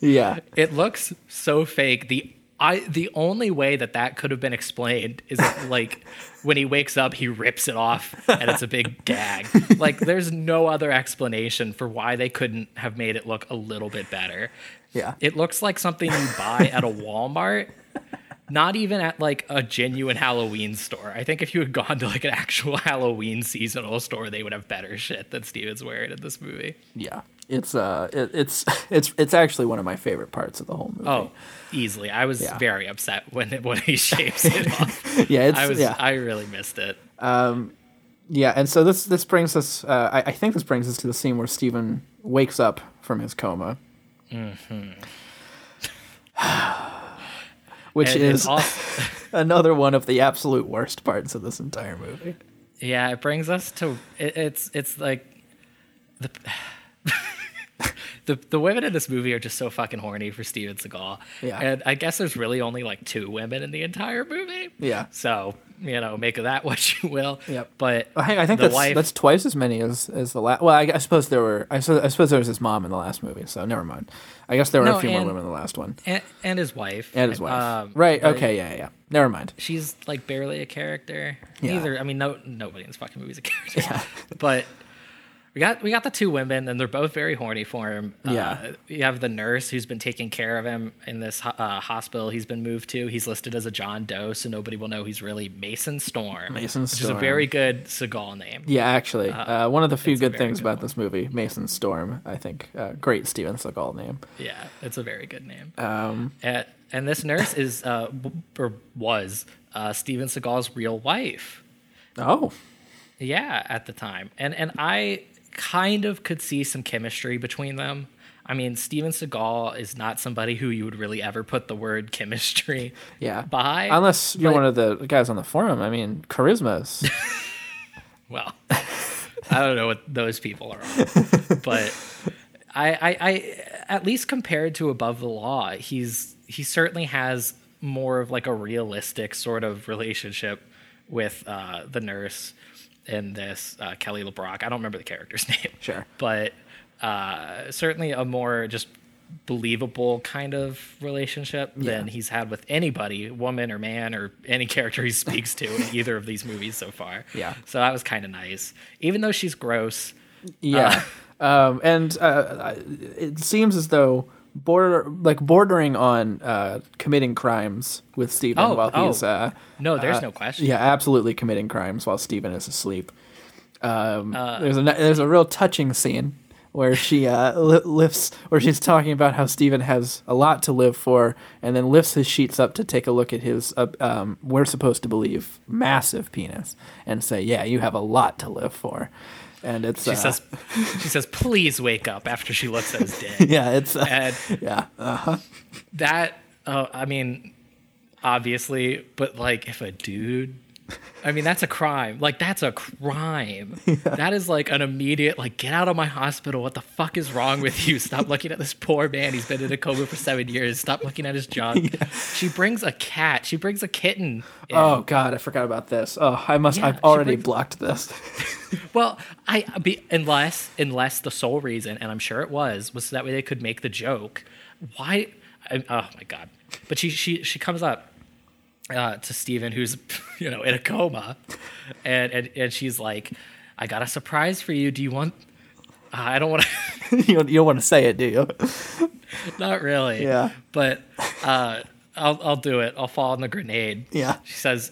Speaker 2: yeah.
Speaker 1: It looks so fake. The I the only way that that could have been explained is if, like when he wakes up, he rips it off and it's a big gag. Like there's no other explanation for why they couldn't have made it look a little bit better.
Speaker 2: Yeah.
Speaker 1: It looks like something you buy at a Walmart. Not even at like a genuine Halloween store. I think if you had gone to like an actual Halloween seasonal store, they would have better shit than Steven's wearing in this movie.
Speaker 2: Yeah, it's uh, it, it's it's it's actually one of my favorite parts of the whole movie.
Speaker 1: Oh, easily. I was
Speaker 2: Yeah.
Speaker 1: very upset when it, when he shapes it off.
Speaker 2: yeah, it's
Speaker 1: I was
Speaker 2: yeah,
Speaker 1: I really missed it.
Speaker 2: Um, yeah. And so this this brings us. Uh, I, I think this brings us to the scene where Steven wakes up from his coma, which
Speaker 1: And
Speaker 2: is
Speaker 1: also,
Speaker 2: another one of the absolute worst parts of this entire movie.
Speaker 1: yeah, it brings us to it, it's it's like the the the women in this movie are just so fucking horny for Steven Seagal.
Speaker 2: Yeah.
Speaker 1: And I guess there's really only like two women in the entire movie.
Speaker 2: Yeah.
Speaker 1: So, you know, make of that what you will.
Speaker 2: Yep.
Speaker 1: But
Speaker 2: I think, I think
Speaker 1: the
Speaker 2: that's
Speaker 1: wife,
Speaker 2: that's twice as many as as the last. Well, I, I suppose there were. I, I suppose there was his mom in the last movie. So never mind. I guess there were
Speaker 1: No,
Speaker 2: a few
Speaker 1: and-
Speaker 2: more women in the last one.
Speaker 1: and, and his wife.
Speaker 2: And his wife.
Speaker 1: Um,
Speaker 2: right. Okay. Yeah. Yeah. Never mind.
Speaker 1: She's like barely a character.
Speaker 2: Yeah.
Speaker 1: Neither. I mean, no, nobody in this fucking movie is a character. Yeah. but we got we got the two women, and they're both very horny for him.
Speaker 2: Yeah.
Speaker 1: Uh, you have the nurse who's been taking care of him in this uh, hospital he's been moved to. He's listed as a John Doe, so nobody will know he's really Mason Storm.
Speaker 2: Mason
Speaker 1: which is a very good Seagal name.
Speaker 2: Yeah, actually, uh, one of the few good things
Speaker 1: good
Speaker 2: about
Speaker 1: one.
Speaker 2: this movie, Mason Storm, I think, uh, great Steven Seagal name.
Speaker 1: Yeah, it's a very good name.
Speaker 2: Um,
Speaker 1: and, and this nurse is uh, or was uh, Steven Seagal's real wife.
Speaker 2: oh,
Speaker 1: Yeah, at the time. And and I kind of could see some chemistry between them. I mean, Steven Seagal is not somebody who you would really ever put the word chemistry
Speaker 2: yeah.
Speaker 1: by.
Speaker 2: Unless you're
Speaker 1: but-
Speaker 2: one of the guys on the forum. I mean, charismas.
Speaker 1: well, I don't know what those people are on. but I, I I at least compared to Above the Law, he's he certainly has more of like a realistic sort of relationship with uh, the nurse in this uh, Kelly LeBrock. I don't remember the character's name.
Speaker 2: Sure.
Speaker 1: but uh, certainly a more just believable kind of relationship than he's had with anybody, woman or man or any character he speaks to in either of these movies so far.
Speaker 2: Yeah.
Speaker 1: So that was kind of nice. Even though she's gross.
Speaker 2: Yeah. um, and uh, it seems as though border like bordering on uh, committing crimes with Steven
Speaker 1: Oh,
Speaker 2: while
Speaker 1: oh.
Speaker 2: he's uh,
Speaker 1: No, there's
Speaker 2: uh,
Speaker 1: no question.
Speaker 2: Yeah, absolutely committing crimes while Steven is asleep. Um,
Speaker 1: Uh,
Speaker 2: there's a there's a real touching scene where she uh, li- lifts where she's talking about how Steven has a lot to live for, and then lifts his sheets up to take a look at his uh, um, we're supposed to believe massive penis, and say, "Yeah, you have a lot to live for." And it's
Speaker 1: She
Speaker 2: uh,
Speaker 1: says, "She says, please wake up." After she looks at his dick,
Speaker 2: yeah, it's uh,
Speaker 1: and
Speaker 2: yeah,
Speaker 1: that, uh, I mean, obviously, but like, if a dude, I mean, that's a crime. Like, that's a crime. That is like an immediate, like, get out of my hospital. What the fuck is wrong with you? Stop looking at this poor man. He's been in a coma for seven years. Stop looking at his junk. She brings a cat. She brings a kitten. in.
Speaker 2: Oh God, I forgot about this. Oh, I must.
Speaker 1: Yeah,
Speaker 2: I've already
Speaker 1: brings-
Speaker 2: blocked this.
Speaker 1: Well, I be, unless unless the sole reason, and I'm sure it was, was so that way they could make the joke. Why? I, oh my god! But she she she comes up uh, to Steven, who's you know in a coma, and and and she's like, "I got a surprise for you. Do you want?" Uh, I don't want to.
Speaker 2: you, don't, you don't want to say it, do you?
Speaker 1: not really.
Speaker 2: Yeah.
Speaker 1: But uh, I'll I'll do it. I'll fall on the grenade.
Speaker 2: Yeah.
Speaker 1: She says,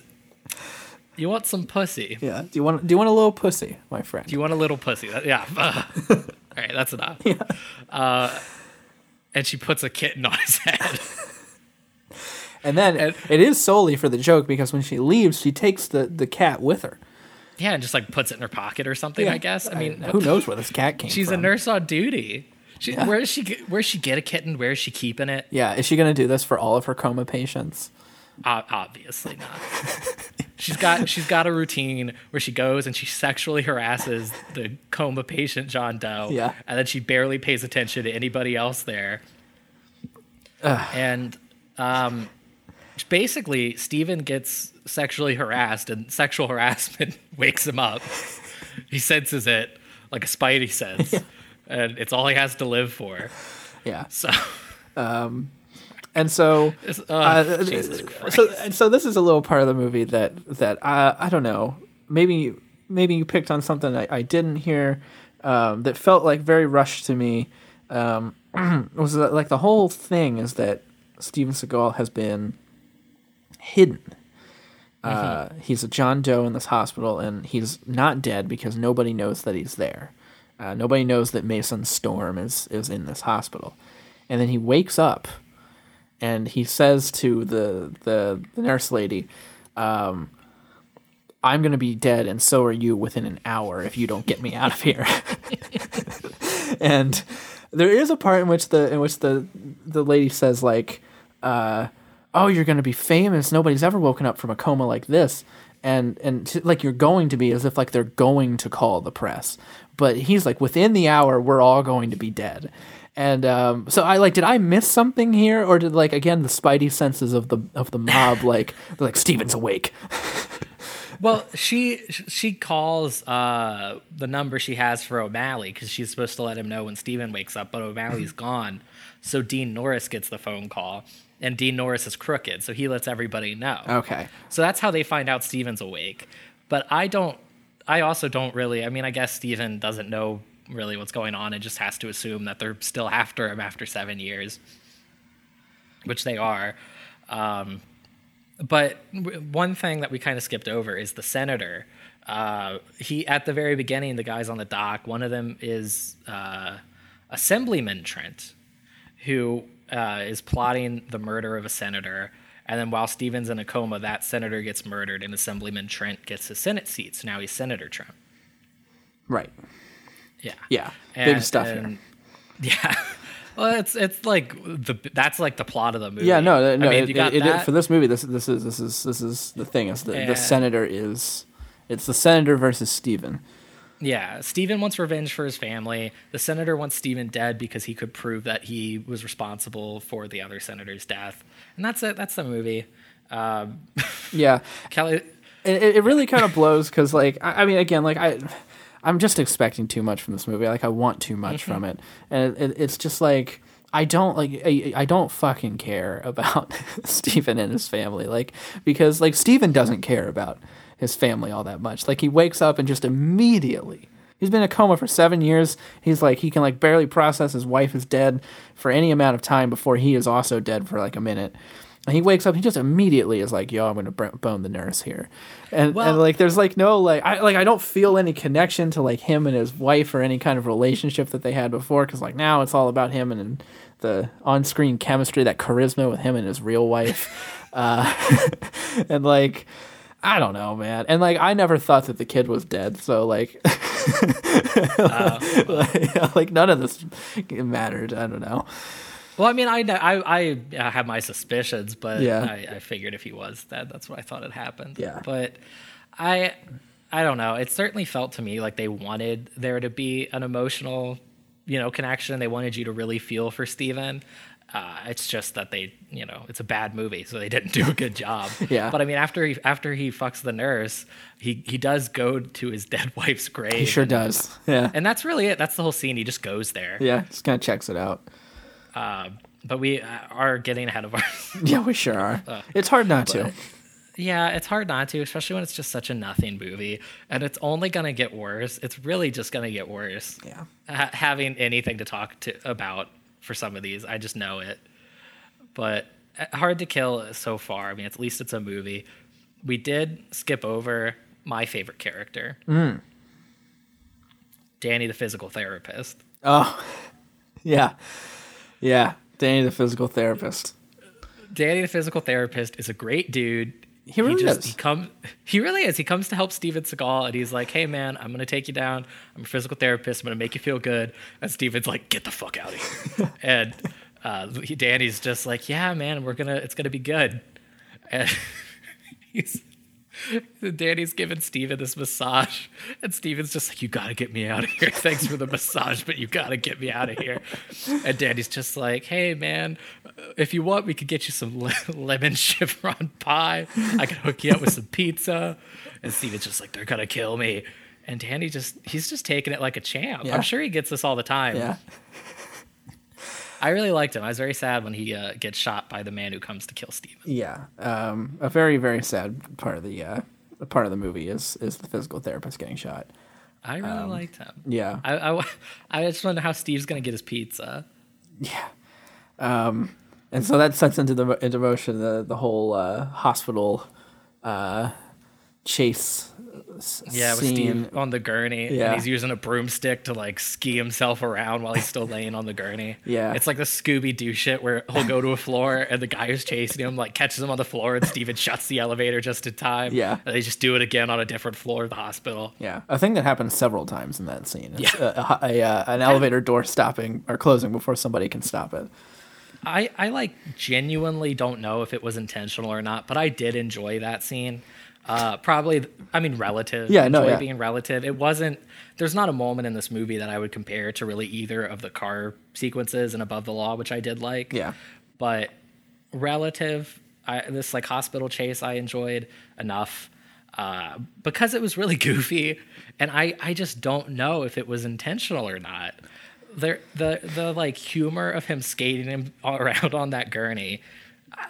Speaker 1: "You want some pussy?"
Speaker 2: Yeah. Do you want? Do you want a little pussy, my friend?
Speaker 1: Do you want a little pussy? That- yeah. All right, that's enough. Uh, and she puts a kitten on his head.
Speaker 2: And then
Speaker 1: And-
Speaker 2: it is solely for the joke because when she leaves, she takes the, the cat with her.
Speaker 1: yeah, and just like puts it in her pocket or something. I guess. I mean, what
Speaker 2: who knows where this cat came
Speaker 1: She's
Speaker 2: from?
Speaker 1: a nurse on duty. She, Where does she get? Where does she get a kitten? Where is she keeping it?
Speaker 2: Yeah, is she going to do this for all of her coma patients?
Speaker 1: Uh, obviously not. she's got she's got a routine where she goes and she sexually harasses the coma patient John Doe.
Speaker 2: Yeah.
Speaker 1: and then she barely pays attention to anybody else there. And um, basically, Steven gets sexually harassed, and sexual harassment wakes him up. He senses it like a spidey sense, and it's all he has to live for.
Speaker 2: Yeah.
Speaker 1: So,
Speaker 2: And so,
Speaker 1: oh,
Speaker 2: uh, so, and so this is a little part of the movie that that I I don't know. Maybe maybe you picked on something I, I didn't hear um, that felt like very rushed to me. Um, was that, like the whole thing is that Steven Seagal has been hidden. Uh, he's a John Doe in this hospital, and he's not dead because nobody knows that he's there. Uh, nobody knows that Mason Storm is is in this hospital, and then he wakes up, and he says to the the, the nurse lady, um, "I'm going to be dead, and so are you within an hour if you don't get me out of here." and there is a part in which the in which the the lady says like uh oh you're going to be famous. Nobody's ever woken up from a coma like this. And and t- like you're going to be as if like they're going to call the press. But he's like within the hour we're all going to be dead. And um, so I like, did I miss something here, or did like again the spidey senses of the of the mob like they're like Steven's awake?
Speaker 1: Well, she she calls uh, the number she has for O'Malley because she's supposed to let him know when Steven wakes up, but O'Malley's gone. So Dean Norris gets the phone call, and Dean Norris is crooked, so he lets everybody know.
Speaker 2: Okay,
Speaker 1: So that's how they find out Steven's awake. But I don't. I also don't really. I mean, I guess Steven doesn't know really what's going on and just has to assume that they're still after him after seven years, which they are. Um, but one thing that we kind of skipped over is the senator. Uh, he at the very beginning, the guys on the dock. One of them is uh, Assemblyman Trent, who uh, is plotting the murder of a senator. And then while Stevens in a coma, that senator gets murdered, and Assemblyman Trent gets his Senate seat. So now he's Senator Trent.
Speaker 2: right,
Speaker 1: Yeah.
Speaker 2: yeah, big stuff here.
Speaker 1: Yeah. Well, it's it's like the that's like the plot of the movie.
Speaker 2: Yeah, no, no.
Speaker 1: I mean,
Speaker 2: it, it- it- for this movie, this this is this is this is the thing. Is the, the senator is it's the senator versus Steven.
Speaker 1: Yeah, Steven wants revenge for his family. The senator wants Steven dead because he could prove that he was responsible for the other senator's death. And that's it. That's the movie. Um,
Speaker 2: Yeah,
Speaker 1: Kelly,
Speaker 2: it, it really kind of blows because like I, I mean again like I I'm just expecting too much from this movie. Like I want too much from it, and it, it's just like I don't like I, I don't fucking care about Steven and his family like because like Steven doesn't care about his family all that much. Like he wakes up and just immediately he's been in a coma for 7 years. He's like he can like barely process his wife is dead for any amount of time before he is also dead for like a minute. And he wakes up, he just immediately is like, "Yo, I'm gonna bone the nurse here," and
Speaker 1: Well-
Speaker 2: and like, there's like no like, I like I don't feel any connection to like him and his wife or any kind of relationship that they had before, because like now it's all about him and, and the on-screen chemistry, that charisma with him and his real wife, uh, and like, I don't know, man, and like I never thought that the kid was dead, so like, oh, like, like, none of this mattered. I don't know.
Speaker 1: Well, I mean, I I, I have my suspicions, but
Speaker 2: Yeah.
Speaker 1: I, I figured if he was dead, that's what I thought had happened.
Speaker 2: Yeah.
Speaker 1: But I I don't know. It certainly felt to me like they wanted there to be an emotional, you know, connection. They wanted you to really feel for Steven. Uh, it's just that they, you know, it's a bad movie, so they didn't do a good job.
Speaker 2: Yeah.
Speaker 1: But I mean, after he after he fucks the nurse, he he does go to his dead wife's grave.
Speaker 2: He sure
Speaker 1: and,
Speaker 2: does. Yeah.
Speaker 1: And that's really it. That's the whole scene. He just goes there.
Speaker 2: Yeah, just kind of checks it out.
Speaker 1: But we uh, are getting ahead of our.
Speaker 2: Yeah, we sure are. it's hard not to.
Speaker 1: Yeah, it's hard not to, especially when it's just such a nothing movie, and it's only gonna get worse. It's really just gonna get worse.
Speaker 2: Yeah.
Speaker 1: Ha- having anything to talk to about for some of these, I just know it. But uh, hard to kill so far. I mean, at least it's a movie. We did skip over my favorite character, Danny, the physical therapist.
Speaker 2: Oh, yeah, yeah. Danny, the physical therapist.
Speaker 1: Danny, the physical therapist, is a great dude.
Speaker 2: He really
Speaker 1: just,
Speaker 2: is.
Speaker 1: He come, he really is. He comes to help Steven Seagal, and he's like, "Hey, man, I'm gonna take you down. I'm a physical therapist. I'm gonna make you feel good." And Steven's like, "Get the fuck out of here!" and uh, Danny's just like, "Yeah, man, we're gonna. It's gonna be good." And he's. Danny's giving Steven this massage, and Steven's just like, You gotta get me out of here. Thanks for the massage, but you gotta get me out of here. And Danny's just like, Hey, man, if you want, we could get you some le- lemon chiffon pie. I could hook you up with some pizza. And Steven's just like, They're gonna kill me. And Danny just, he's just taking it like a champ.
Speaker 2: Yeah.
Speaker 1: I'm sure he gets this all the time.
Speaker 2: Yeah,
Speaker 1: I really liked him. I was very sad when he uh, gets shot by the man who comes to kill Steven.
Speaker 2: yeah. Um, a very, very sad part of the uh, part of the movie is is the physical therapist getting shot.
Speaker 1: I really
Speaker 2: Um,
Speaker 1: liked him.
Speaker 2: Yeah,
Speaker 1: I, I, I just wonder how Steve's gonna get his pizza.
Speaker 2: yeah. Um, and so that sets into the into motion the the whole uh, hospital uh, chase.
Speaker 1: Yeah, with
Speaker 2: scene.
Speaker 1: Steve on the gurney,
Speaker 2: Yeah.
Speaker 1: and he's using a broomstick to like ski himself around while he's still laying on the gurney.
Speaker 2: Yeah.
Speaker 1: it's like the Scooby Doo shit where he'll go to a floor and the guy who's chasing him like catches him on the floor, and Steven shuts the elevator just in time.
Speaker 2: Yeah.
Speaker 1: and they just do it again on a different floor of the hospital.
Speaker 2: Yeah, a thing that happens several times in that scene. It's
Speaker 1: Yeah.
Speaker 2: a, a, a, uh, an elevator door stopping or closing before somebody can stop it.
Speaker 1: I, I like genuinely don't know if it was intentional or not, but I did enjoy that scene. Uh, probably, I mean, relative.
Speaker 2: Yeah, no,
Speaker 1: enjoy
Speaker 2: yeah.
Speaker 1: being relative. It wasn't. There's not a moment in this movie that I would compare to really either of the car sequences and Above the Law, which I did like.
Speaker 2: Yeah.
Speaker 1: but relative, I, this like hospital chase I enjoyed enough uh, because it was really goofy, and I I just don't know if it was intentional or not. There, the the like humor of him skating him around on that gurney.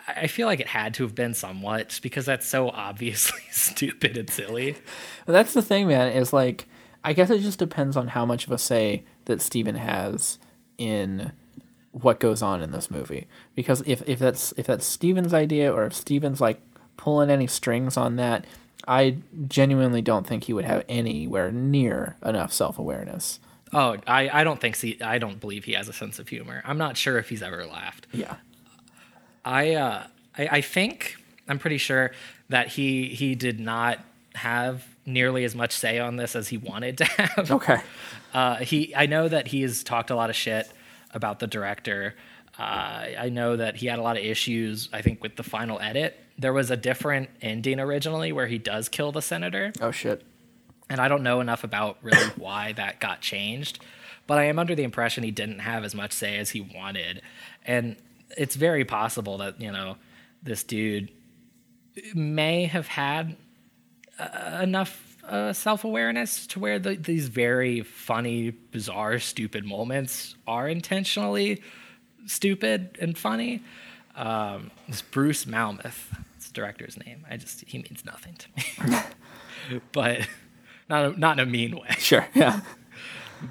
Speaker 1: I- feel like it had to have been somewhat because that's so obviously stupid and silly.
Speaker 2: But that's the thing, man. Is like I guess it just depends on how much of a say that Steven has in what goes on in this movie. Because if, if that's if that's Steven's idea or if Steven's like pulling any strings on that, I genuinely don't think he would have anywhere near enough self awareness.
Speaker 1: Oh, I, I don't think he, I don't believe he has a sense of humor. I'm not sure if he's ever laughed.
Speaker 2: Yeah.
Speaker 1: I uh I, I think I'm pretty sure that he he did not have nearly as much say on this as he wanted to have.
Speaker 2: Okay.
Speaker 1: Uh, he I know that he has talked a lot of shit about the director. Uh, I know that he had a lot of issues. I think with the final edit, there was a different ending originally where he does kill the senator
Speaker 2: Oh shit.
Speaker 1: and I don't know enough about really why that got changed, but I am under the impression he didn't have as much say as he wanted, and it's very possible that you know this dude may have had uh, enough uh, self awareness to where the, these very funny, bizarre, stupid moments are intentionally stupid and funny. Um, it's Bruce Malmuth. It's the director's name. I just he means nothing to me, but not not in a mean way.
Speaker 2: Sure. Yeah.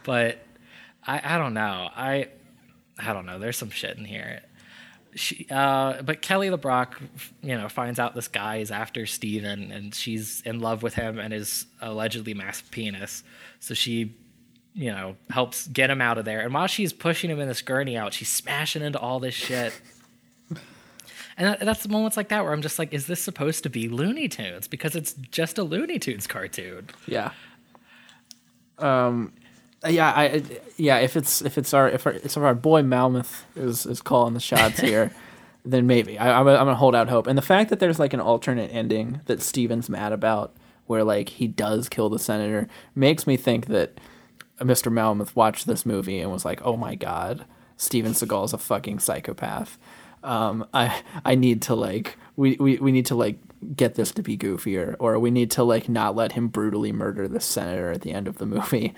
Speaker 1: But I I don't know. I I don't know. There's some shit in here. She, uh, but Kelly LeBrock, you know, finds out this guy is after Steven and she's in love with him and his allegedly massive penis. So she, you know, helps get him out of there. And while she's pushing him in this gurney out, she's smashing into all this shit. And that, that's the moments like that where I'm just like, is this supposed to be Looney Tunes? Because it's just a Looney Tunes cartoon.
Speaker 2: Yeah. Um, yeah, I yeah. If it's if it's our if, our, if our boy Malmuth is is calling the shots here, then maybe I, I'm gonna- I'm gonna hold out hope. And the fact that there's like an alternate ending that Steven's mad about, where like he does kill the senator, makes me think that Mr. Malmuth watched this movie and was like, "Oh my god, Steven Seagal's a fucking psychopath." Um, I I need to like we, we, we need to like get this to be goofier, or we need to like not let him brutally murder the senator at the end of the movie,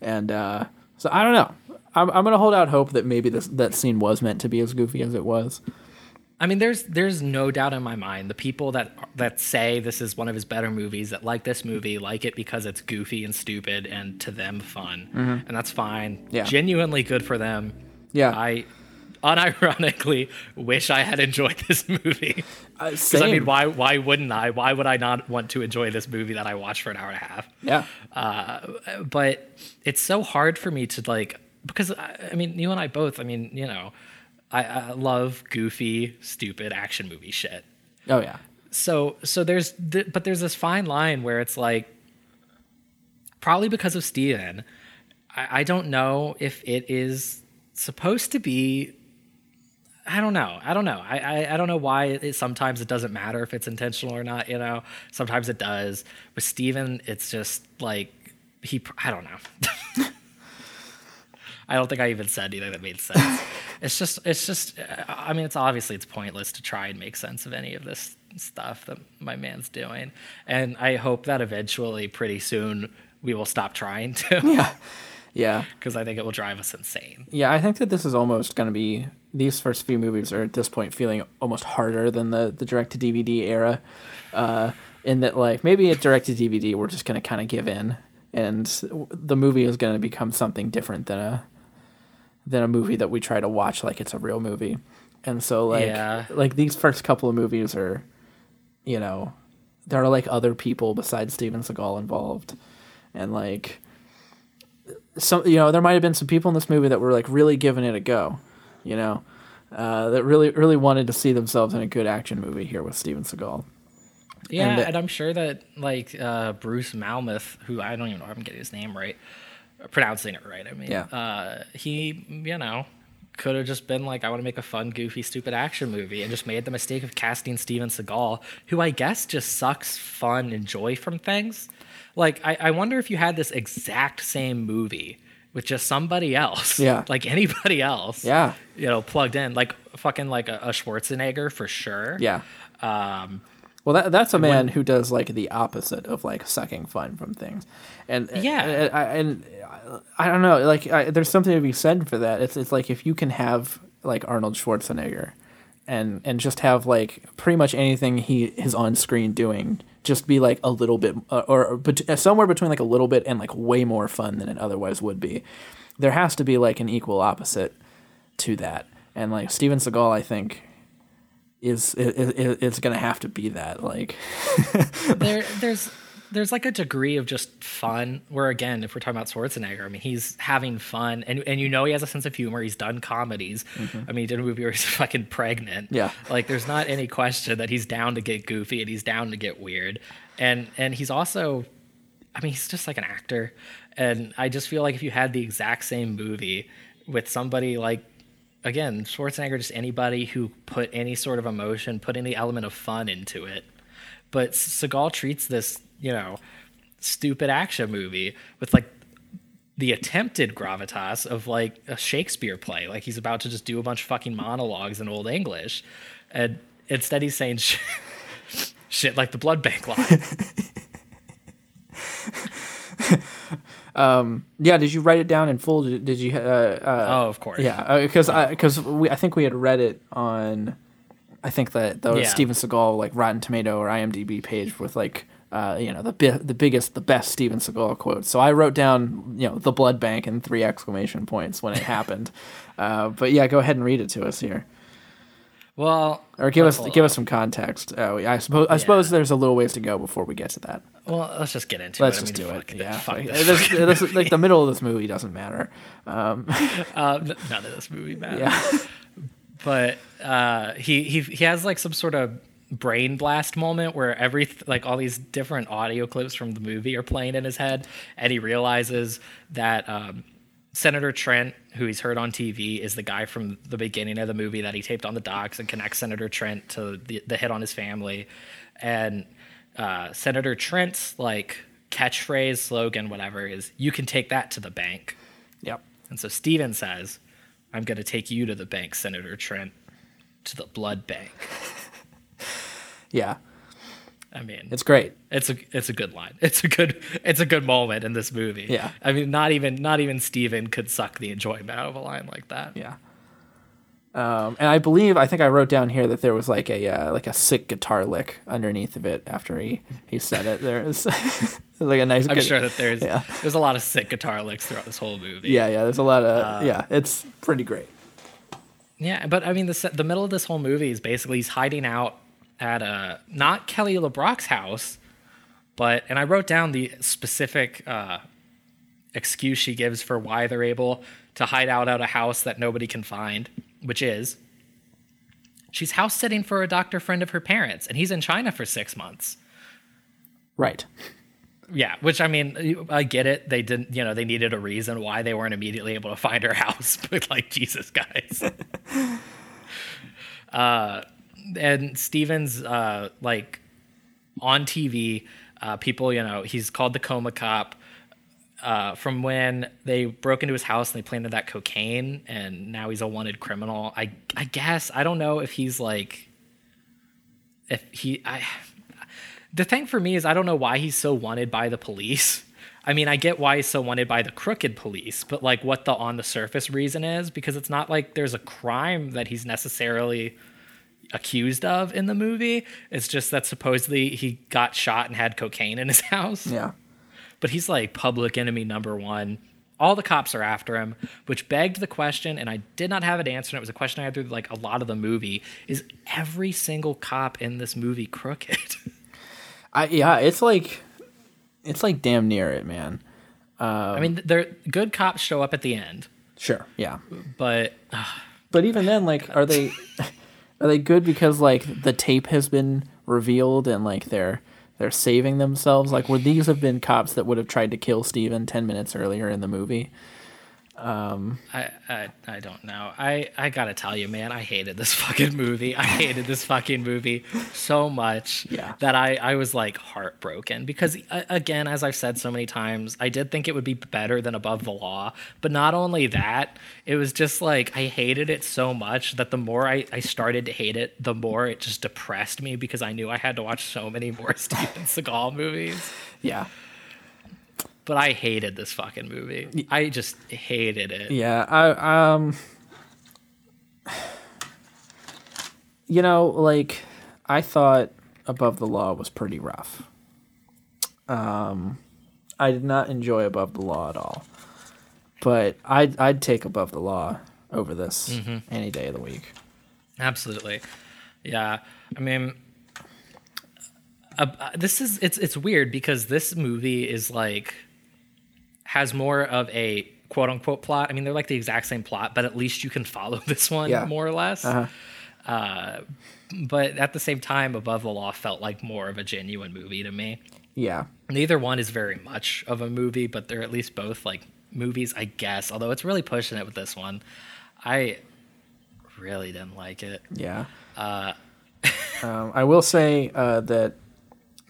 Speaker 2: and uh, so I don't know. I'm I'm gonna hold out hope that maybe this that scene was meant to be as goofy as it was.
Speaker 1: I mean, there's there's no doubt in my mind the people that that say this is one of his better movies that like this movie like it because it's goofy and stupid and to them fun, and that's fine.
Speaker 2: Mm-hmm. Yeah.
Speaker 1: genuinely good for them.
Speaker 2: Yeah.
Speaker 1: I unironically wish I had enjoyed this movie.
Speaker 2: Uh,
Speaker 1: I mean, why why wouldn't I? Why would I not want to enjoy this movie that I watched for an hour and a half?
Speaker 2: Yeah.
Speaker 1: Uh, but it's so hard for me to like because I, I mean you and I both I mean you know I, I love goofy stupid action movie shit
Speaker 2: Oh yeah.
Speaker 1: so so there's th- but there's this fine line where it's like probably because of Steven I, I don't know if it is supposed to be I don't know. I don't know. I, I, I don't know why it, sometimes it doesn't matter if it's intentional or not, you know. Sometimes it does. With Steven, it's just like he I don't know. I don't think I even said anything that made sense. it's just it's just uh, I mean it's obviously it's pointless to try and make sense of any of this stuff that my man's doing. And I hope that eventually pretty soon we will stop trying to
Speaker 2: Yeah. Yeah.
Speaker 1: because I think it will drive us insane.
Speaker 2: Yeah, I think that this is almost going to be these first few movies are at this point feeling almost harder than the the direct to DVD era. Uh, in that, like maybe at direct to DVD, we're just going to kind of give in, and the movie is going to become something different than a than a movie that we try to watch like it's a real movie. And so, like,
Speaker 1: Yeah.
Speaker 2: like these first couple of movies are, you know, there are like other people besides Steven Seagal involved, and like some you know there might have been some people in this movie that were like really giving it a go you know uh, that really really wanted to see themselves in a good action movie here with steven seagal
Speaker 1: Yeah,
Speaker 2: And
Speaker 1: and, I'm sure that like uh, Bruce Malmuth, who I don't even know if I'm getting his name right, uh, pronouncing it right. I mean,
Speaker 2: Yeah.
Speaker 1: uh, he you know could have just been like, I want to make a fun, goofy, stupid action movie, and just made the mistake of casting Steven Seagal, who I guess just sucks fun and joy from things. Like, I, I wonder if you had this exact same movie with just somebody else,
Speaker 2: Yeah.
Speaker 1: like anybody else,
Speaker 2: Yeah.
Speaker 1: you know, plugged in, like fucking like a, a Schwarzenegger for sure,
Speaker 2: yeah
Speaker 1: um,
Speaker 2: well that, that's a man who does like the opposite of like sucking fun from things and
Speaker 1: Yeah.
Speaker 2: and, I, and I don't know like I, there's something to be said for that it's, it's like if you can have like arnold schwarzenegger and and just have like pretty much anything he is on screen doing just be like a little bit uh, or, or bet- uh, somewhere between like a little bit and like way more fun than it otherwise would be. There has to be like an equal opposite to that. And like steven seagal i think is is, is, is going to have to be that like
Speaker 1: there there's there's like a degree of just fun where again if we're talking about Schwarzenegger I mean he's having fun and and you know he has a sense of humor. He's done comedies. Mm-hmm. I mean he did a movie where he's fucking pregnant.
Speaker 2: Yeah.
Speaker 1: like there's not any question that he's down to get goofy and he's down to get weird. And and he's also I mean he's just like an actor. And I just feel like if you had the exact same movie with somebody like again Schwarzenegger just anybody who put any sort of emotion put any element of fun into it but Seagal treats this, you know, stupid action movie with like the attempted gravitas of like a Shakespeare play. Like he's about to just do a bunch of fucking monologues in Old English, and instead he's saying shit, shit like the blood bank line.
Speaker 2: Um, yeah. Did you write it down in full? Did, did you? Uh, uh,
Speaker 1: oh, of course.
Speaker 2: Yeah, because because we I think we had read it on, I think that the
Speaker 1: Yeah.
Speaker 2: Steven Seagal like Rotten Tomato or IMDb page with like uh you know the bi- the biggest the best Steven Seagal quote. So I wrote down you know the blood bank and three exclamation points when it happened. Uh, but yeah, go ahead and read it to us here,
Speaker 1: Well,
Speaker 2: or give us give us some context. Uh, I suppose I suppose there's a little ways to go before we get to that.
Speaker 1: Well, let's just get into
Speaker 2: Let's
Speaker 1: it. I
Speaker 2: just
Speaker 1: mean,
Speaker 2: do it. Yeah,
Speaker 1: Fuck
Speaker 2: Like,
Speaker 1: this.
Speaker 2: this- this- like the middle of this movie doesn't matter. Um,
Speaker 1: Uh, none of this movie matters.
Speaker 2: yeah,
Speaker 1: but uh, he he he has like some sort of brain blast moment where every like all these different audio clips from the movie are playing in his head, and he realizes that um, Senator Trent, who he's heard on TV, is the guy from the beginning of the movie that he taped on the docks and connects Senator Trent to the, the hit on his family, and uh, Senator Trent's like catchphrase, slogan, whatever is, "You can take that to the bank."
Speaker 2: yep.
Speaker 1: And so Steven says, I'm going to take you to the bank, Senator Trent, to the blood bank.
Speaker 2: Yeah,
Speaker 1: I mean,
Speaker 2: it's great.
Speaker 1: it's a it's a good line. It's a good it's a good moment in this movie.
Speaker 2: Yeah.
Speaker 1: I mean, not even not even Steven could suck the enjoyment out of a line like that.
Speaker 2: Yeah. Um, and I believe I think I wrote down here that there was like a uh, like a sick guitar lick underneath of it after he he said it. There is like a nice.
Speaker 1: I'm
Speaker 2: good-
Speaker 1: sure that there's
Speaker 2: Yeah.
Speaker 1: there's a lot of sick guitar licks throughout this whole movie.
Speaker 2: Yeah, yeah. There's a lot
Speaker 1: Uh,
Speaker 2: of yeah. It's pretty great.
Speaker 1: Yeah, but I mean, the the middle of this whole movie is basically he's hiding out at uh not Kelly LeBrock's house, but and I wrote down the specific uh, excuse she gives for why they're able to hide out at a house that nobody can find, which is she's house sitting for a doctor friend of her parents, and he's in China for six months.
Speaker 2: Right.
Speaker 1: Yeah, which I mean, I get it. They didn't, you know, they needed a reason why they weren't immediately able to find her house. But like, Jesus, guys. uh, and Stevens, uh, like on TV, uh, people, you know, he's called the coma cop. Uh, from when they broke into his house and they planted that cocaine, and now he's a wanted criminal. I, I guess I don't know if he's like, if he, I, the thing for me is I don't know why he's so wanted by the police. I mean, I get why he's so wanted by the crooked police, but like what the on the surface reason is because it's not like there's a crime that he's necessarily accused of in the movie. It's just that supposedly he got shot and had cocaine in his house.
Speaker 2: Yeah.
Speaker 1: But he's like public enemy number 1. All the cops are after him, which begged the question, and I did not have an answer. And it was a question I had through like a lot of the movie: Is every single cop in this movie crooked?
Speaker 2: I yeah. It's like it's like damn near it, man.
Speaker 1: I mean, they're good cops show up at the end,
Speaker 2: Sure. Yeah.
Speaker 1: but
Speaker 2: But even then, like, are they are they good because like the tape has been revealed and like they're they're saving themselves? Like, would these have been cops that would have tried to kill Steven ten minutes earlier in the movie?
Speaker 1: I, I I don't know. I I gotta tell you, man, I hated this fucking movie. I hated this fucking movie so much
Speaker 2: Yeah.
Speaker 1: that I I was like heartbroken because uh, again, as I've said so many times, I did think it would be better than Above the Law. But not only that, it was just like I hated it so much that the more I I started to hate it, the more it just depressed me because I knew I had to watch so many more Steven Seagal movies.
Speaker 2: Yeah.
Speaker 1: But I hated this fucking movie. I just hated it.
Speaker 2: Yeah, I um you know, like I thought Above the Law was pretty rough. Um I did not enjoy Above the Law at all. But I'd I'd take Above the Law over this any day of the week.
Speaker 1: Absolutely. Yeah. I mean, uh, uh, this is it's it's weird because this movie is like has more of a quote unquote plot. I mean, they're like the exact same plot, but at least you can follow this one
Speaker 2: Yeah.
Speaker 1: more or less. Uh, but at the same time, Above the Law felt like more of a genuine movie to me.
Speaker 2: Yeah.
Speaker 1: Neither one is very much of a movie, but they're at least both like movies, I guess. Although it's really pushing it with this one. I really didn't like it.
Speaker 2: Yeah. um, I will say uh, that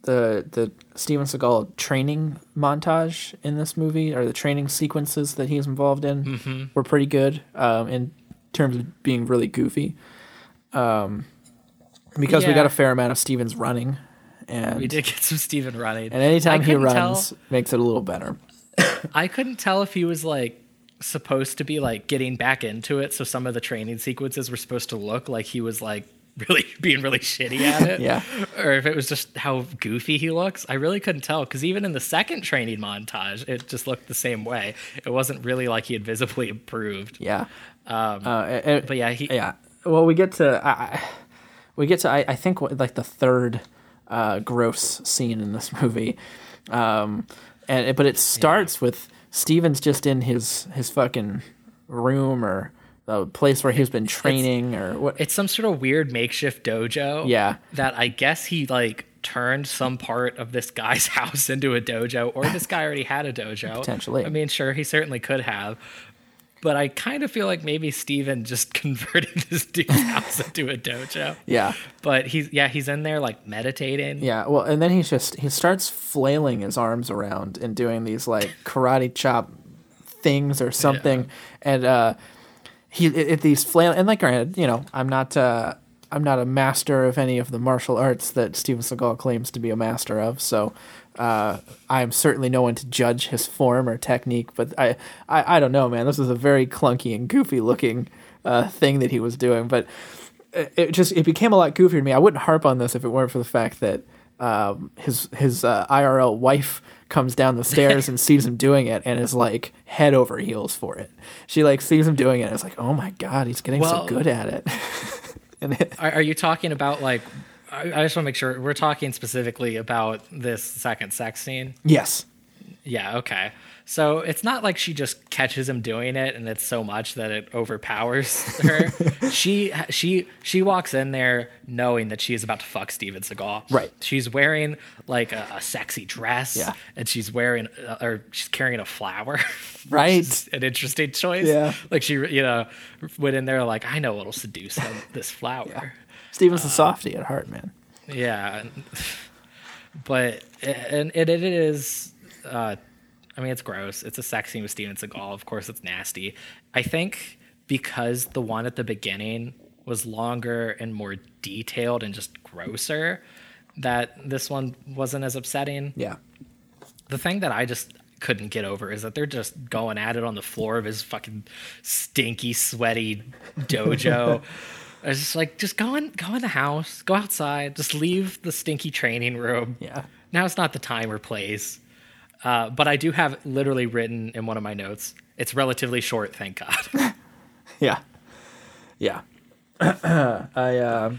Speaker 2: the the Steven Seagal training montage in this movie, or the training sequences that he's involved in, were pretty good um, in terms of being really goofy. Um, because we got a fair amount of Stevens running, and
Speaker 1: We did get some Steven running.
Speaker 2: and anytime he runs,
Speaker 1: tell-
Speaker 2: makes it a little better.
Speaker 1: I couldn't tell if he was like supposed to be like getting back into it. So some of the training sequences were supposed to look like he was like really being really shitty at it.
Speaker 2: Yeah.
Speaker 1: Or if it was just how goofy he looks. I really couldn't tell because even in the second training montage, it just looked the same way. It wasn't really like he had visibly improved.
Speaker 2: Yeah.
Speaker 1: Um,
Speaker 2: Uh, it-
Speaker 1: but yeah, he,
Speaker 2: yeah. Well, we get to I, we get to I, I think what, like the third uh, gross scene in this movie, um, and but it starts with Steven's just in his his fucking room or the place where he's been training or what.
Speaker 1: it's some sort of weird makeshift dojo.
Speaker 2: Yeah.
Speaker 1: That I guess he like turned some part of this guy's house into a dojo, or this guy already had a dojo.
Speaker 2: Potentially.
Speaker 1: I mean, sure, he certainly could have. But I kind of feel like maybe Steven just converted this dude's house into a dojo.
Speaker 2: Yeah.
Speaker 1: But he's yeah, he's in there like meditating.
Speaker 2: Yeah, well, and then he's just he starts flailing his arms around and doing these like karate chop things or something, and uh, he it- these flail and like granted, you know, I'm not uh, I'm not a master of any of the martial arts that Steven Seagal claims to be a master of, so. Uh, I'm certainly no one to judge his form or technique, but I, I, I don't know, man. This is a very clunky and goofy looking uh, thing that he was doing, but it it just it became a lot goofier to me. I wouldn't harp on this if it weren't for the fact that um, his his uh, IRL wife comes down the stairs and sees him doing it and is like head over heels for it. She like sees him doing it and is like, oh my god, he's getting so good at it. and it,
Speaker 1: Are, are you talking about like? I, I just want to make sure we're talking specifically about this second sex scene.
Speaker 2: yes,
Speaker 1: Yeah, okay. So it's not like she just catches him doing it and it's so much that it overpowers her. she she she walks in there knowing that she is about to fuck Steven Seagal.
Speaker 2: Right.
Speaker 1: She's wearing like a, a sexy dress.
Speaker 2: Yeah.
Speaker 1: And she's wearing uh, or she's carrying a flower.
Speaker 2: right.
Speaker 1: An interesting choice.
Speaker 2: Yeah.
Speaker 1: Like she you know went in there like I know what'll seduce him. This flower.
Speaker 2: Steven's a softy at heart, man.
Speaker 1: Yeah, but and it, it is. Uh, I mean, it's gross. It's a sex scene with Steven Seagal. Of course, it's nasty. I think because the one at the beginning was longer and more detailed and just grosser, that this one wasn't as upsetting.
Speaker 2: Yeah,
Speaker 1: The thing that I just couldn't get over is that they're just going at it on the floor of his fucking stinky, sweaty dojo. I was just like, just go in, go in the house, go outside, just leave the stinky training room.
Speaker 2: yeah.
Speaker 1: Now it's not the time or place. Uh, but I do have literally written in one of my notes. It's relatively short, thank God.
Speaker 2: Yeah. Yeah. I uh,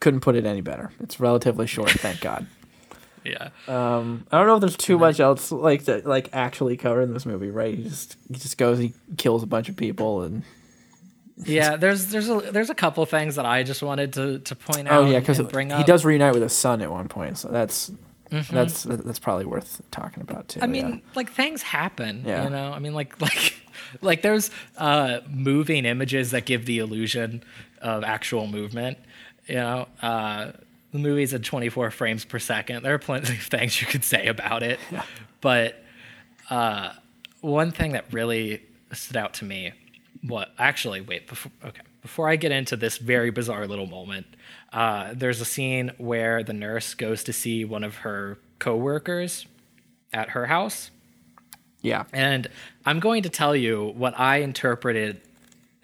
Speaker 2: couldn't put it any better. It's relatively short, thank God.
Speaker 1: yeah.
Speaker 2: Um, I don't know if there's too much else like to like actually cover in this movie, right? He just he just goes, he kills a bunch of people, and
Speaker 1: Yeah, there's there's a there's a couple things that I just wanted to to point out.
Speaker 2: oh yeah, because
Speaker 1: bring
Speaker 2: he does reunite with his son at one point, so that's that's that's probably worth talking about too.
Speaker 1: Mm-hmm. I mean,
Speaker 2: yeah.
Speaker 1: like things happen,
Speaker 2: Yeah.
Speaker 1: you know. I mean, like like like there's uh, moving images that give the illusion of actual movement. You know, uh, the movie's at 24 frames per second. There are plenty of things you could say about it, but uh, one thing that really stood out to me, what actually wait before okay before I get into this very bizarre little moment, uh, there's a scene where the nurse goes to see one of her coworkers at her house.
Speaker 2: yeah,
Speaker 1: And I'm going to tell you what I interpreted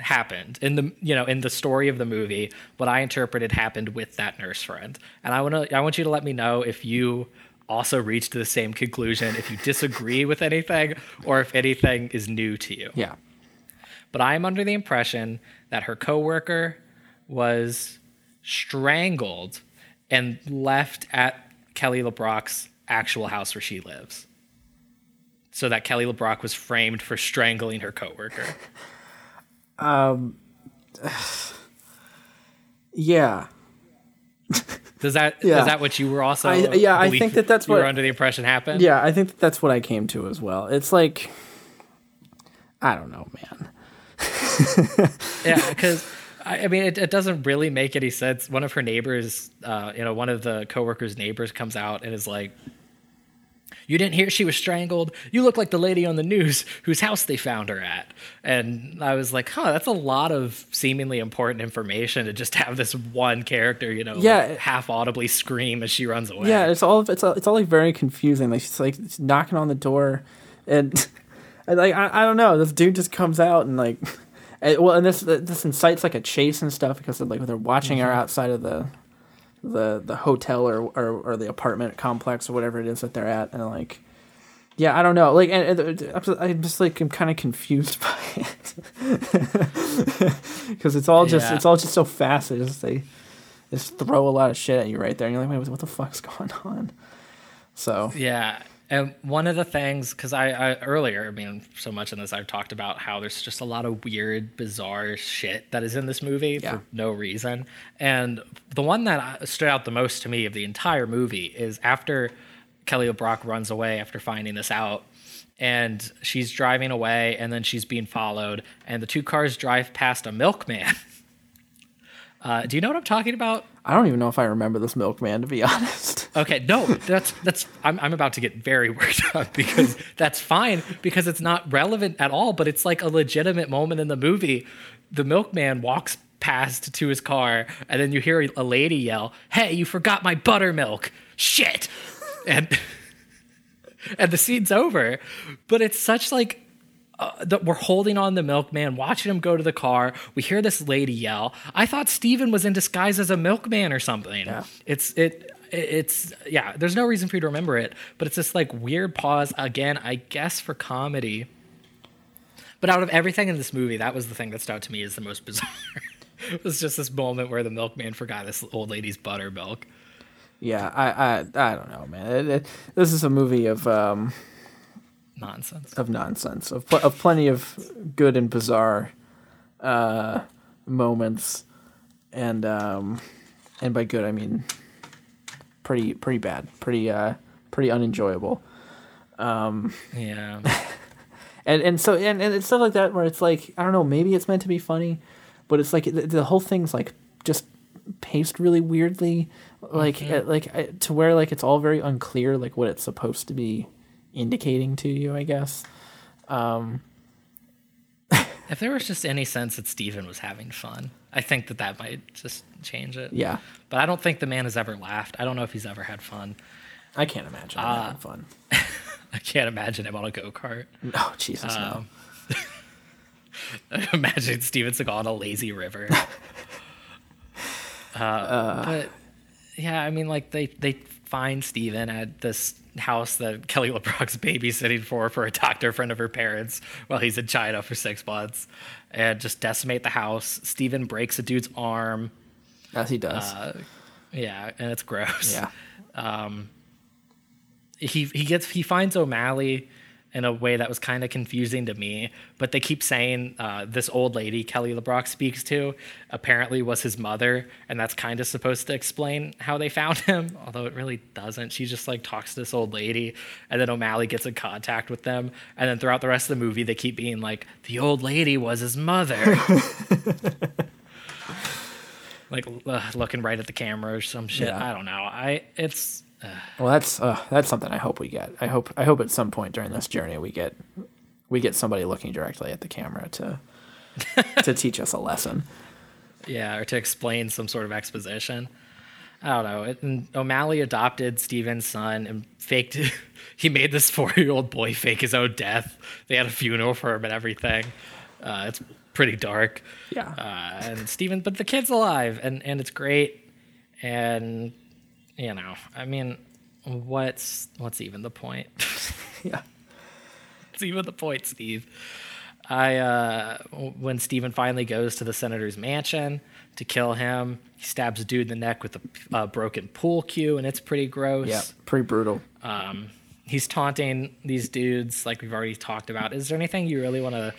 Speaker 1: happened in the you know in the story of the movie what I interpreted happened with that nurse friend. And I want to I want you to let me know if you also reached the same conclusion if you disagree with anything or if anything is new to you.
Speaker 2: yeah,
Speaker 1: But I am under the impression that her coworker was strangled and left at Kelly LeBrock's actual house where she lives. So that Kelly LeBrock was framed for strangling her coworker.
Speaker 2: Um yeah.
Speaker 1: Does that
Speaker 2: Yeah.
Speaker 1: is that what you were also?
Speaker 2: I- yeah, I think that that's
Speaker 1: you were
Speaker 2: what-
Speaker 1: under the impression happened.
Speaker 2: Yeah, I think that's what I came to as well. It's like, I don't know, man.
Speaker 1: yeah, because I, I mean, it, it doesn't really make any sense. One of her neighbors, uh, you know, one of the coworkers' neighbors comes out and is like, You didn't hear she was strangled. You look like the lady on the news whose house they found her at. And I was like, huh, that's a lot of seemingly important information to just have this one character, you know,
Speaker 2: Yeah.
Speaker 1: like, half audibly scream as she runs away.
Speaker 2: Yeah, it's all it's all, it's all like very confusing. Like she's like knocking on the door, and, and like I, I don't know. This dude just comes out and like, and, well, and this this incites like a chase and stuff because of, like they're watching her mm-hmm. outside of the, the the hotel or, or or the apartment complex or whatever it is that they're at, and like. Yeah, I don't know. Like, and, and uh, I'm just- like I'm kind of confused by it because it's all just
Speaker 1: Yeah.
Speaker 2: it's all just so fast. It's just they just throw a lot of shit at you right there, and you're like, wait, what the fuck's going on? So
Speaker 1: Yeah. And one of the things, because I, I earlier, I mean, so much in this, I've talked about how there's just a lot of weird, bizarre shit that is in this movie
Speaker 2: Yeah.
Speaker 1: for no reason. And the one that uh, stood out the most to me of the entire movie is after Kelly LeBrock runs away after finding this out, and she's driving away, and then she's being followed, and the two cars drive past a milkman. Uh, do you know what I'm talking about?
Speaker 2: I don't even know if I remember this milkman to be honest.
Speaker 1: Okay, no, that's that's I'm I'm about to get very worked up because that's fine because it's not relevant at all, but it's like a legitimate moment in the movie. The milkman walks past to his car and then you hear a lady yell, "Hey, you forgot my buttermilk." Shit. And and the scene's over. But it's such like uh, that we're holding on the milkman, watching him go to the car. We hear this lady yell. I thought Steven was in disguise as a milkman or something. It's it it's yeah, there's no reason for you to remember it, but it's this like weird pause again, I guess for comedy. But out of everything in this movie, that was the thing that stood out to me as the most bizarre. it was just this moment where the milkman forgot this old lady's buttermilk.
Speaker 2: yeah, I I I don't know, man. It, it, this is a movie of um
Speaker 1: Nonsense.
Speaker 2: of nonsense of pl- of plenty of good and bizarre uh moments, and um and by good I mean pretty pretty bad, pretty uh pretty unenjoyable.
Speaker 1: Um, Yeah.
Speaker 2: and and so and, and it's stuff like that where it's like I don't know maybe it's meant to be funny, but it's like the, the whole thing's like just paced really weirdly, like uh, like uh, to where like it's all very unclear like what it's supposed to be indicating to you. I guess.
Speaker 1: If there was just any sense that Steven was having fun, I think that that might just change it.
Speaker 2: Yeah,
Speaker 1: But I don't think the man has ever laughed. I don't know if he's ever had fun.
Speaker 2: I can't imagine him having fun.
Speaker 1: I can't imagine him on a go kart.
Speaker 2: No, Jesus, no.
Speaker 1: imagine Steven Seagal on a lazy river. uh, but yeah, I mean, like they they find Steven at this house that Kelly LeBrock's babysitting for for a doctor friend of her parents while he's in China for six months, and just decimate the house. Steven breaks a dude's arm.
Speaker 2: As he does.
Speaker 1: Uh, Yeah, and it's gross.
Speaker 2: yeah.
Speaker 1: he he gets he finds O'Malley in a way that was kind of confusing to me. But they keep saying uh, this old lady Kelly LeBrock speaks to apparently was his mother, and that's kind of supposed to explain how they found him. Although it really doesn't. She just like talks to this old lady, and then O'Malley gets in contact with them, and then throughout the rest of the movie they keep being like the old lady was his mother. like uh, looking right at the camera or some shit.
Speaker 2: Yeah.
Speaker 1: I don't know. I it's
Speaker 2: Well, that's uh, that's something I hope we get. I hope I hope at some point during this journey we get we get somebody looking directly at the camera to to teach us a lesson.
Speaker 1: Yeah, or to explain some sort of exposition. I don't know. It, and O'Malley adopted Steven's son and faked. he made this four-year-old boy fake his own death. They had a funeral for him and everything. Uh, it's pretty dark.
Speaker 2: Yeah.
Speaker 1: Uh, and Steven, but the kid's alive, and and it's great. And you know, I mean, what's what's even the point?
Speaker 2: Yeah.
Speaker 1: What's even the point, Steve? I uh, when Steven finally goes to the senator's mansion to kill him, he stabs a dude in the neck with a uh, broken pool cue, and it's pretty gross.
Speaker 2: Yeah. Pretty brutal.
Speaker 1: Um, he's taunting these dudes, like we've already talked about. Is there anything you really want to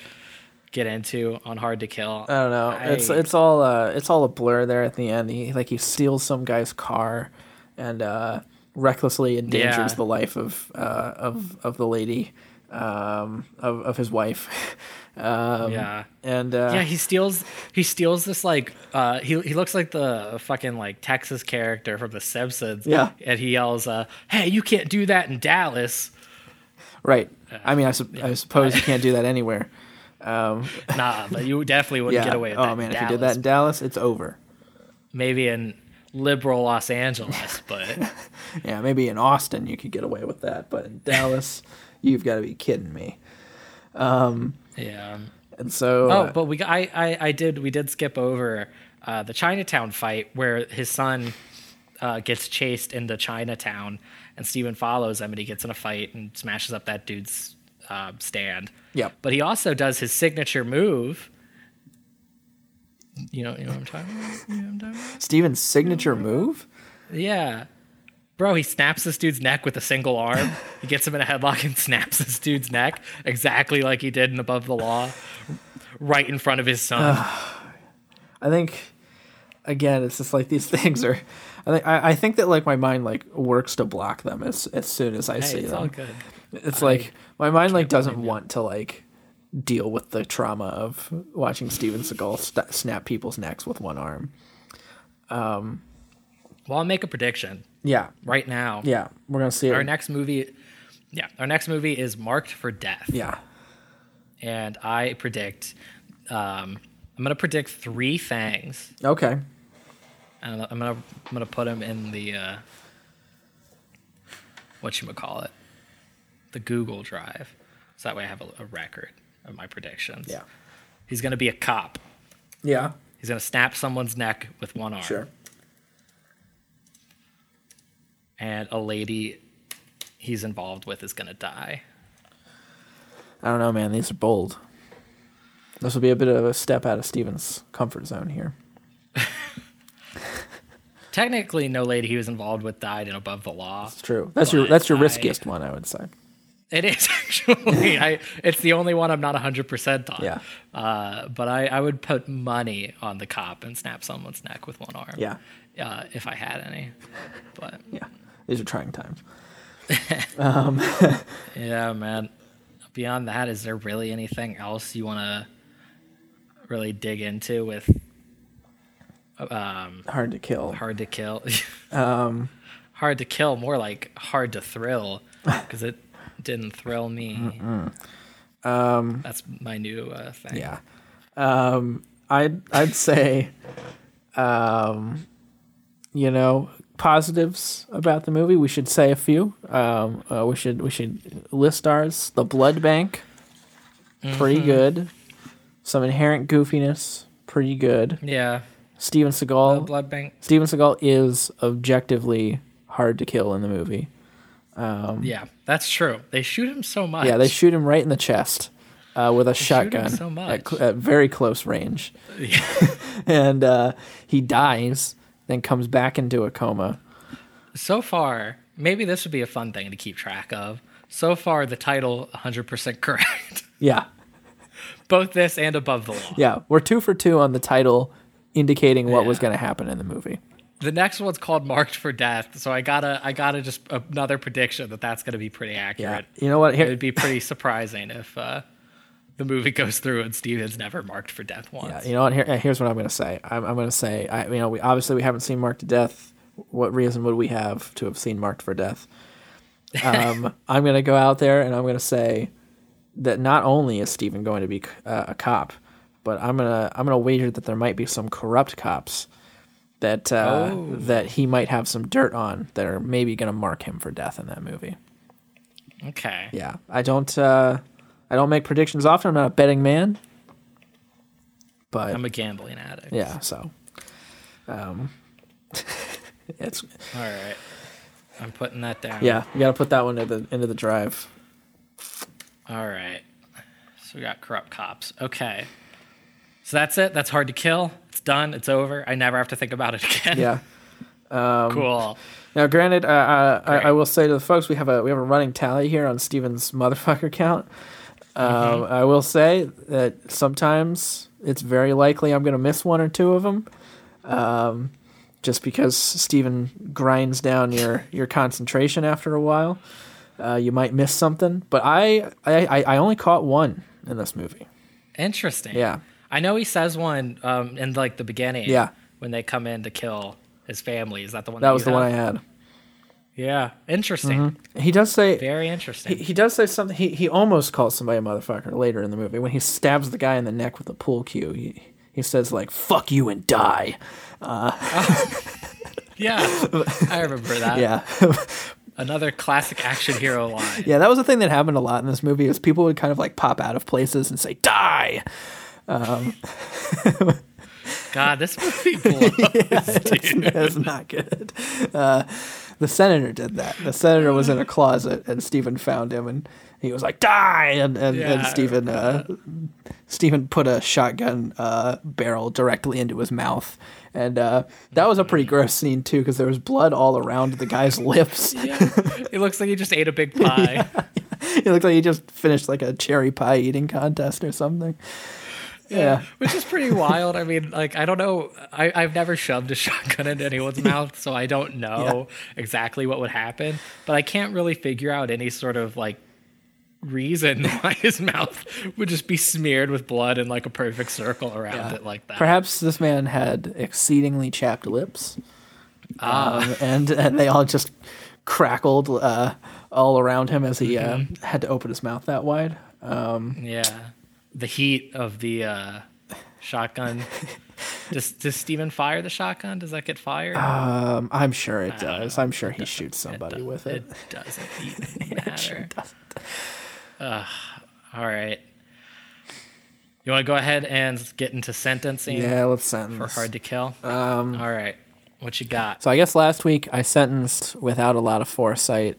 Speaker 1: get into on Hard to Kill?
Speaker 2: I don't know. It's it's all uh it's all a blur there at the end. He like he steals some guy's car and uh recklessly endangers
Speaker 1: Yeah.
Speaker 2: the life of uh of of the lady um of of his wife. um
Speaker 1: yeah.
Speaker 2: and uh
Speaker 1: yeah, he steals. He steals this like. Uh, he he looks like the fucking like Texas character from The Simpsons.
Speaker 2: Yeah.
Speaker 1: and he yells, uh, "Hey, you can't do that in Dallas."
Speaker 2: Right. I mean, I, sup- I suppose you can't do that anywhere.
Speaker 1: Nah, but you definitely wouldn't
Speaker 2: Yeah.
Speaker 1: get away with
Speaker 2: oh
Speaker 1: that. in
Speaker 2: man, if you did that in Dallas, it's over.
Speaker 1: maybe in liberal Los Angeles, but
Speaker 2: Yeah, maybe in Austin you could get away with that, but in Dallas, you've got to be kidding me.
Speaker 1: Um, yeah.
Speaker 2: And so,
Speaker 1: Oh,
Speaker 2: uh,
Speaker 1: but we I, I I did we did skip over uh, the Chinatown fight where his son uh, gets chased into Chinatown and Steven follows him and he gets in a fight and smashes up that dude's uh, stand.
Speaker 2: Yep.
Speaker 1: But he also does his signature move. You know, you know what I'm talking about? You know I'm talking about?
Speaker 2: Steven's signature move.
Speaker 1: Yeah. Bro, he snaps this dude's neck with a single arm. he gets him in a headlock and snaps this dude's neck exactly like he did in Above the Law, right in front of his son.
Speaker 2: I think, again, it's just like these things are. I think I, I think that like my mind like works to block them as as soon as I
Speaker 1: hey,
Speaker 2: see
Speaker 1: it's
Speaker 2: them.
Speaker 1: all good.
Speaker 2: It's like my mind like doesn't want to like deal with the trauma of watching Steven Seagal st- snap people's necks with one arm.
Speaker 1: Well, I'll make a prediction
Speaker 2: Yeah,
Speaker 1: right now.
Speaker 2: yeah, we're gonna see
Speaker 1: Our
Speaker 2: it.
Speaker 1: next movie, yeah, our next movie is Marked for Death.
Speaker 2: yeah,
Speaker 1: And I predict, um, I'm gonna predict three things,
Speaker 2: okay,
Speaker 1: and I'm gonna I'm gonna put them in the uh, what you would call it, the Google Drive, so that way I have a, a record of my predictions.
Speaker 2: yeah,
Speaker 1: He's gonna be a cop.
Speaker 2: yeah,
Speaker 1: He's gonna snap someone's neck with one arm.
Speaker 2: sure.
Speaker 1: And a lady he's involved with is gonna die.
Speaker 2: I don't know, man. These are bold. This will be a bit of a step out of Steven's comfort zone here.
Speaker 1: Technically, no lady he was involved with died in Above the Law.
Speaker 2: That's true. That's your that's your
Speaker 1: I-
Speaker 2: riskiest one, I would say.
Speaker 1: It is actually. I, it's the only one I'm not 100% on.
Speaker 2: Yeah.
Speaker 1: Uh, but I, I would put money on the cop and snap someone's neck with one arm.
Speaker 2: Yeah,
Speaker 1: Uh, if I had any. But
Speaker 2: yeah. These are trying times. um.
Speaker 1: yeah, man. Beyond that, is there really anything else you want to really dig into with um,
Speaker 2: Hard to kill.
Speaker 1: Hard to Kill? um, hard to Kill, more like Hard to Thrill, because it didn't thrill me. Um, That's my new uh, thing.
Speaker 2: Yeah. Um, I'd I'd say, um, you know, positives about the movie. We should say a few. Um, uh, we should we should list ours. The Blood Bank, pretty good. Some inherent goofiness, pretty good.
Speaker 1: Yeah.
Speaker 2: Steven
Speaker 1: The
Speaker 2: Seagal.
Speaker 1: blood bank.
Speaker 2: Steven Seagal is objectively hard to kill in the movie.
Speaker 1: Yeah, that's true. They shoot him so much.
Speaker 2: Um, Yeah, they shoot him right in the chest uh, with a
Speaker 1: him
Speaker 2: shotgun
Speaker 1: so
Speaker 2: at, cl- at very close range, and uh, he dies, then comes back into a coma.
Speaker 1: So far, maybe this would be a fun thing to keep track of. So far, the title 100% correct.
Speaker 2: Yeah,
Speaker 1: Both this and Above the Law.
Speaker 2: yeah, we're two for two on the title, indicating what was going to happen in the movie.
Speaker 1: The next one's called Marked for Death, so I gotta, I gotta just another prediction that that's gonna be pretty accurate.
Speaker 2: Yeah, you know what?
Speaker 1: It'd be pretty surprising if uh, the movie goes through and Steven's never marked for death once.
Speaker 2: yeah, you know what? Here, uh, here's what I'm going to say. I'm, I'm going to say, I, you know, we obviously we haven't seen Marked to Death. What reason would we have to have seen Marked for Death? Um, I'm going to go out there and I'm going to say that not only is Steven going to be uh, a cop, but I'm gonna I'm gonna wager that there might be some corrupt cops that uh,
Speaker 1: Oh.
Speaker 2: that he might have some dirt on that are maybe going to mark him for death in that movie.
Speaker 1: Okay.
Speaker 2: Yeah, I don't uh, I don't make predictions often. I'm not a betting man, but
Speaker 1: I'm a gambling addict.
Speaker 2: yeah, so um, it's
Speaker 1: All right. I'm putting that down.
Speaker 2: yeah, you got to put that one into the into the drive.
Speaker 1: All right. So we got corrupt cops. Okay. So that's it. That's hard to kill. Done. It's over. I never have to think about it again.
Speaker 2: Yeah.
Speaker 1: cool.
Speaker 2: Now, granted, uh, uh, I, I will say to the folks, we have a we have a running tally here on Steven's motherfucker count. Um, I will say that sometimes it's very likely I'm going to miss one or two of them, um, just because Steven grinds down your your concentration after a while. Uh, you might miss something, but I I I only caught one in this movie.
Speaker 1: Interesting.
Speaker 2: Yeah.
Speaker 1: I know he says one um, in like the beginning.
Speaker 2: Yeah.
Speaker 1: When they come in to kill his family. Is that the one?
Speaker 2: That
Speaker 1: That
Speaker 2: was the one I had.
Speaker 1: Yeah, interesting.
Speaker 2: He does say
Speaker 1: Very interesting.
Speaker 2: he does say something. He he almost calls somebody a motherfucker later in the movie when he stabs the guy in the neck with a pool cue. He he says like "fuck you and die."
Speaker 1: yeah, I remember that.
Speaker 2: Yeah,
Speaker 1: Another classic action hero line.
Speaker 2: yeah. That was a thing that happened a lot in this movie. Is people would kind of like pop out of places and say "die."
Speaker 1: God, this movie blows, dude.
Speaker 2: That's not good. Uh, the senator did that. The senator was in a closet, and Steven found him, and he was like, "Die!" And and, and Steven uh, Steven put a shotgun uh, barrel directly into his mouth, and uh, that was a pretty gross scene too, because there was blood all around the guy's lips.
Speaker 1: Yeah. It looks like he just ate a big pie.
Speaker 2: He looked like he just finished like a cherry pie eating contest or something. Yeah.
Speaker 1: Which is pretty wild. I mean, like, I don't know. I, I've never shoved a shotgun into anyone's mouth, so I don't know exactly what would happen. But I can't really figure out any sort of like reason why his mouth would just be smeared with blood in like a perfect circle around it like that.
Speaker 2: Perhaps this man had exceedingly chapped lips,
Speaker 1: Ah.
Speaker 2: um, and and they all just crackled uh, all around him as he uh,
Speaker 1: Mm-hmm.
Speaker 2: had to open his mouth that wide. Um,
Speaker 1: Yeah. The heat of the uh, shotgun. Does, does Steven fire the shotgun? Does that get fired?
Speaker 2: um, I'm sure it does. I'm sure he shoots somebody
Speaker 1: do-
Speaker 2: with it.
Speaker 1: It doesn't even matter.
Speaker 2: doesn't.
Speaker 1: All right. You want to go ahead and get into sentencing
Speaker 2: Yeah, let's sentence.
Speaker 1: for hard to kill? Um, All right. What you got?
Speaker 2: So I guess last week I sentenced without a lot of foresight,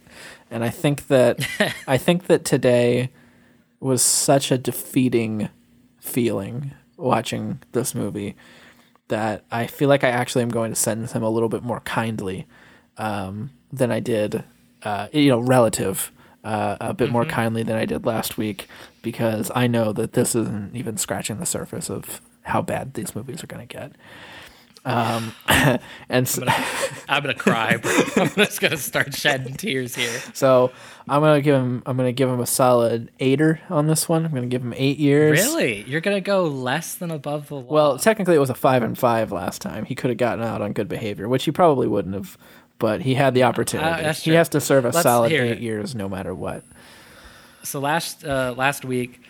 Speaker 2: and I think that I think that today was such a defeating feeling watching this movie that I feel like I actually am going to sentence him a little bit more kindly um, than I did, uh, you know, relative. Uh, a bit more kindly than I did last week because I know that this isn't even scratching the surface of how bad these movies are going to get. Um, and so,
Speaker 1: I'm gonna cry. Bro. I'm just gonna start shedding tears here.
Speaker 2: So I'm gonna give him. I'm gonna give him a solid eighter on this one. I'm gonna give him eight years.
Speaker 1: Really? You're gonna go less than above the law?
Speaker 2: Well, technically it was a five and five last time. He could have gotten out on good behavior, which he probably wouldn't have. But he had the opportunity.
Speaker 1: Uh,
Speaker 2: he has to serve a
Speaker 1: Let's
Speaker 2: solid eight
Speaker 1: it.
Speaker 2: years, no matter what.
Speaker 1: so last uh, last week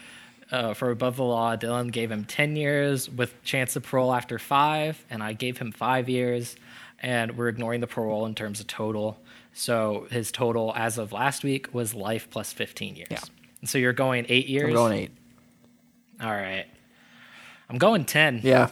Speaker 1: uh, for above the law, Dylan gave him ten years with chance of parole after five, and I gave him five years, and we're ignoring the parole in terms of total. So his total as of last week was life plus fifteen years.
Speaker 2: Yeah.
Speaker 1: So you're going eight years.
Speaker 2: I'm going eight.
Speaker 1: All right. I'm going ten.
Speaker 2: Yeah.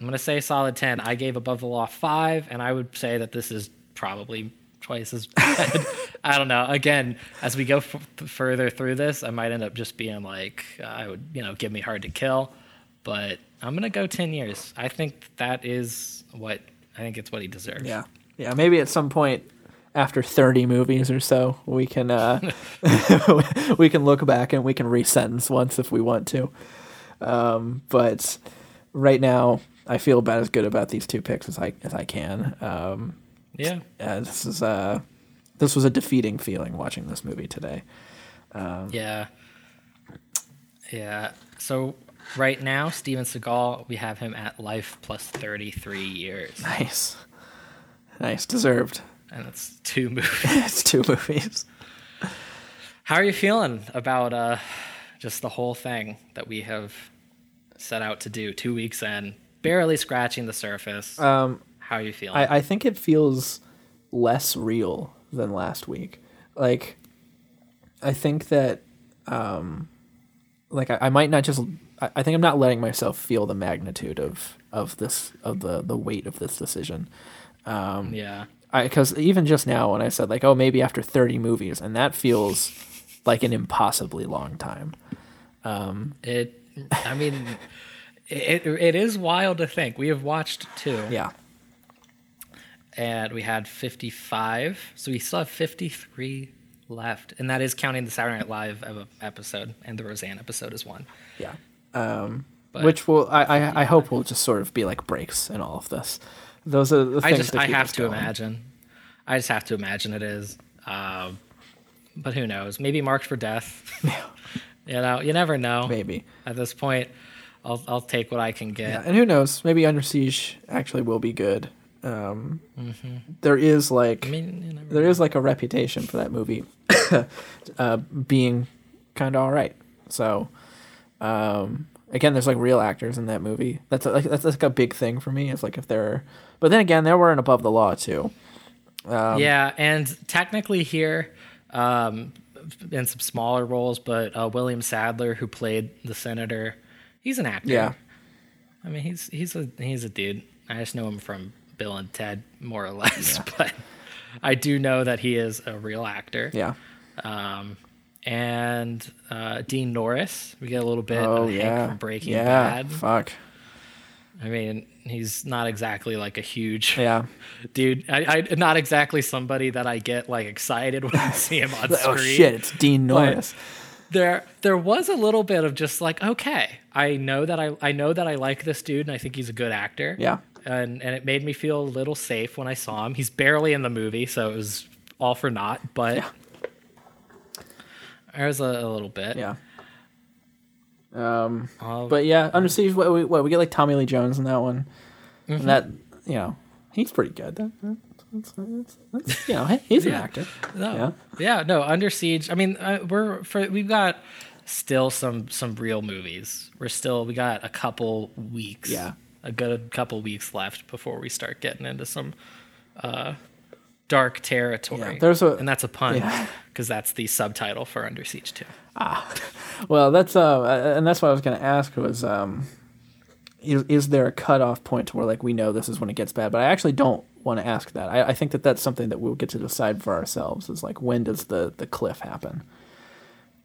Speaker 1: I'm gonna say solid ten. I gave above the law five, and I would say that this is probably twice as bad. I don't know. Again, as we go f- further through this, I might end up just being like, uh, I would, you know, give me hard to kill, but I'm gonna go ten years. I think that is what I think it's what he deserves.
Speaker 2: Yeah. Yeah. Maybe at some point after 30 movies or so, we can uh, we can look back and we can resentence once if we want to. Um, but right now, I feel about as good about these two picks as I as I can. Um,
Speaker 1: Yeah.
Speaker 2: uh, this is uh, this was a defeating feeling watching this movie today.
Speaker 1: Yeah. Yeah. So right now, Steven Seagal, we have him at life plus 33 years,
Speaker 2: Nice, nice, deserved.
Speaker 1: and it's two movies.
Speaker 2: it's two movies.
Speaker 1: How are you feeling about uh, just the whole thing that we have set out to do two weeks in, barely scratching the surface?
Speaker 2: Um,
Speaker 1: How are you feeling?
Speaker 2: I, I think it feels less real than last week. Like, I think that, um, like I, I might not just. I, I think I'm not letting myself feel the magnitude of of this of the the weight of this decision.
Speaker 1: yeah.
Speaker 2: Because even just now, when I said like, oh, maybe after 30 movies, and that feels like an impossibly long time.
Speaker 1: It. I mean, it it is wild to think we have watched two,
Speaker 2: Yeah,
Speaker 1: and we had fifty five, so we still have fifty three left, and that is counting the Saturday Night Live episode and the Roseanne episode as one.
Speaker 2: yeah. Um,
Speaker 1: But-
Speaker 2: which will I, I I hope will just sort of be like breaks in all of this. Those are the things
Speaker 1: I
Speaker 2: things
Speaker 1: just
Speaker 2: that
Speaker 1: I have to
Speaker 2: going.
Speaker 1: imagine. I just have to imagine it is. Um, but who knows? Maybe marked for death. you know, you never know.
Speaker 2: Maybe.
Speaker 1: At this point, I'll I'll take what I can get.
Speaker 2: Yeah, and who knows? Maybe Under Siege actually will be good. Um, there is like
Speaker 1: I mean,
Speaker 2: there is like a reputation for that movie uh, being kind of all right. So, um, again, there's like real actors in that movie. That's like that's like a big thing for me. It's like if they're, but then again, there weren't above the law too. Um,
Speaker 1: yeah, and technically here, um, in some smaller roles, but uh, William Sadler, who played the senator, he's an actor.
Speaker 2: Yeah,
Speaker 1: I mean, he's he's a he's a dude. I just know him from Bill and Ted, more or less, but I do know that he is a real actor.
Speaker 2: yeah.
Speaker 1: Um, and uh, Dean Norris, we get a little bit
Speaker 2: Oh
Speaker 1: of Hank
Speaker 2: yeah,
Speaker 1: from Breaking
Speaker 2: yeah.
Speaker 1: Bad.
Speaker 2: Fuck.
Speaker 1: I mean, he's not exactly like a huge
Speaker 2: Yeah.
Speaker 1: dude. I, I not exactly somebody that I get like excited when I see him on
Speaker 2: Oh
Speaker 1: screen.
Speaker 2: shit! It's Dean
Speaker 1: But
Speaker 2: Norris.
Speaker 1: There, there was a little bit of just like, okay, I know that I, I know that I like this dude, and I think he's a good actor.
Speaker 2: Yeah.
Speaker 1: And and it made me feel a little safe when I saw him. He's barely in the movie, so it was all for naught. But there was a, a little bit.
Speaker 2: Yeah. Um,
Speaker 1: of-
Speaker 2: but yeah, Under Siege. What we, what we get like Tommy Lee Jones in that one,
Speaker 1: Mm-hmm.
Speaker 2: and that you know he's pretty good. That, that's, that's, that's, you know he- he's an actor.
Speaker 1: No.
Speaker 2: Yeah.
Speaker 1: Yeah. No. Under Siege. I mean, uh, we're for we've got still some some real movies. We're still we got a couple weeks.
Speaker 2: Yeah.
Speaker 1: A good couple weeks left before we start getting into some uh, dark territory.
Speaker 2: Yeah, there's a-
Speaker 1: and that's a pun
Speaker 2: yeah.
Speaker 1: because that's the subtitle for Under Siege too.
Speaker 2: Well, that's uh, and that's what I was going to ask was um, is, is there a cutoff point to where like we know this is when it gets bad? But I actually don't want to ask that. I, I think that that's something that we'll get to decide for ourselves. Is like when does the the cliff happen?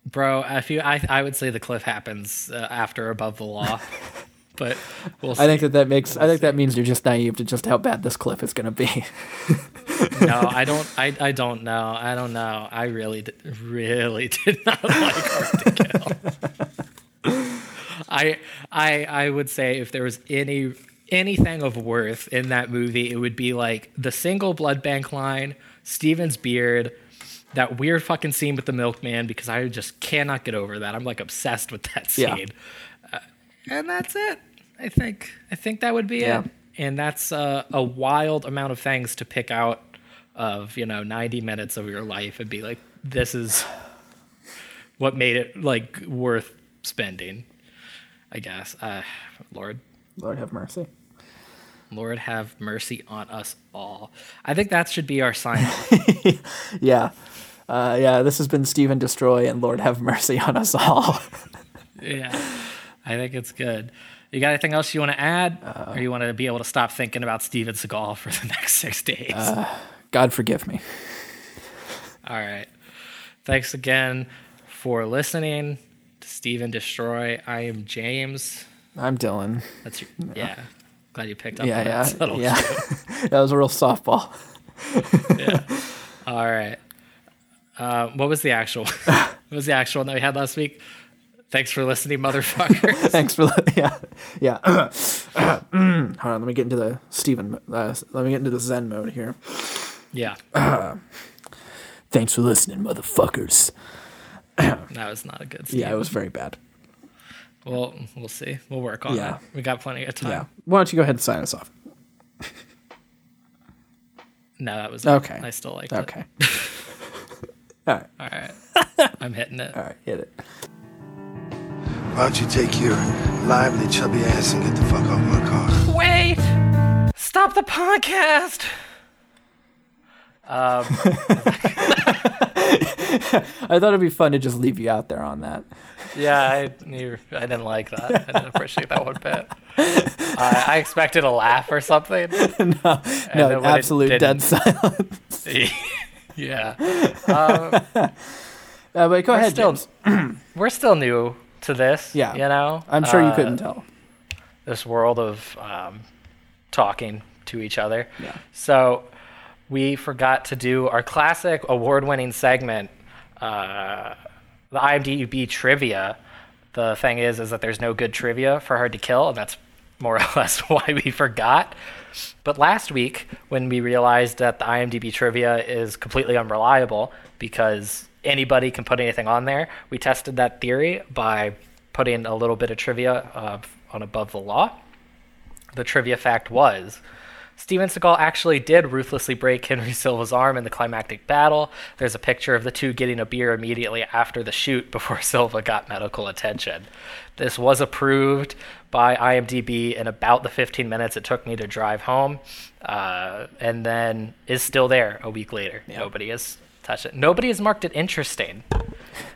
Speaker 1: Bro, if you, I, I would say the cliff happens uh, after Above the Law, but we'll see.
Speaker 2: I think that that makes. I think that means you're just naive to just how bad this cliff is going to be.
Speaker 1: no, I don't. I, I don't know. I don't know. I really, did, really did not like Hard to Kill. I, I, I would say if there was any anything of worth in that movie, it would be like the single blood bank line, Steven's beard, that weird fucking scene with the milkman because I just cannot get over that. I'm like obsessed with that scene, uh, and that's it. I think. I think that would be
Speaker 2: Yeah.
Speaker 1: it. And that's uh, a wild amount of things to pick out of you know 90 minutes of your life and be like, this is what made it like worth spending. I guess. Uh, Lord,
Speaker 2: Lord have mercy.
Speaker 1: Lord have mercy on us all. I think that should be our sign.
Speaker 2: Yeah. Uh, yeah, this has been Steve 'N Destroy and Lord have mercy on us all.
Speaker 1: yeah, I think it's good. You got anything else you want to add, or you want to be able to stop thinking about Steven Seagal for the next six days?
Speaker 2: God forgive me.
Speaker 1: All right. Thanks again for listening to Steve 'N Destroy. I am James.
Speaker 2: I'm Dylan.
Speaker 1: That's your, yeah. Glad you picked up
Speaker 2: Yeah, yeah,
Speaker 1: that
Speaker 2: yeah. that was a real softball. yeah.
Speaker 1: All right. Uh, what was the actual? what was the actual one that we had last week? Thanks for listening, motherfuckers.
Speaker 2: Thanks for the, yeah, yeah. Hold on, let me get into the Steven. Uh, let me get into the Zen mode here.
Speaker 1: yeah,
Speaker 2: Thanks for listening, motherfuckers.
Speaker 1: that was not a good. Steve.
Speaker 2: Yeah, it was very bad.
Speaker 1: Well, we'll see. We'll work on
Speaker 2: Yeah.
Speaker 1: it. We got plenty of time.
Speaker 2: Yeah. Why don't you go ahead and sign us off?
Speaker 1: No, that was
Speaker 2: Okay.
Speaker 1: I still like
Speaker 2: Okay.
Speaker 1: it.
Speaker 2: all right.
Speaker 1: All right. I'm hitting it.
Speaker 2: All right. Hit it.
Speaker 3: Why don't you take your lively, chubby ass and get the fuck off my car?
Speaker 1: Wait! Stop the podcast!
Speaker 2: Um, I thought it'd be fun to just leave you out there on that.
Speaker 1: Yeah, I, you, I didn't like that. I didn't appreciate that one bit. I I expected a laugh or something.
Speaker 2: no, no,
Speaker 1: when
Speaker 2: absolute dead silence.
Speaker 1: yeah.
Speaker 2: Uh, but go
Speaker 1: We're
Speaker 2: ahead,
Speaker 1: still,
Speaker 2: James.
Speaker 1: we're still new to this.
Speaker 2: Yeah.
Speaker 1: You know?
Speaker 2: I'm sure you
Speaker 1: Uh,
Speaker 2: couldn't tell.
Speaker 1: This world of um, talking to each other.
Speaker 2: Yeah.
Speaker 1: So we forgot to do our classic award winning segment, uh, the IMDb trivia. The thing is, is that there's no good trivia for Hard to Kill, and that's more or less why we forgot. But last week, when we realized that the IMDb trivia is completely unreliable because anybody can put anything on there, we tested that theory by putting a little bit of trivia uh, on Above the Law. The trivia fact was Steven Seagal actually did ruthlessly break Henry Silva's arm in the climactic battle. There's a picture of the two getting a beer immediately after the shoot before Silva got medical attention. This was approved by IMDb in about the 15 minutes it took me to drive home, uh, and then is still there a week later. Nobody has touched it. Nobody has marked it interesting.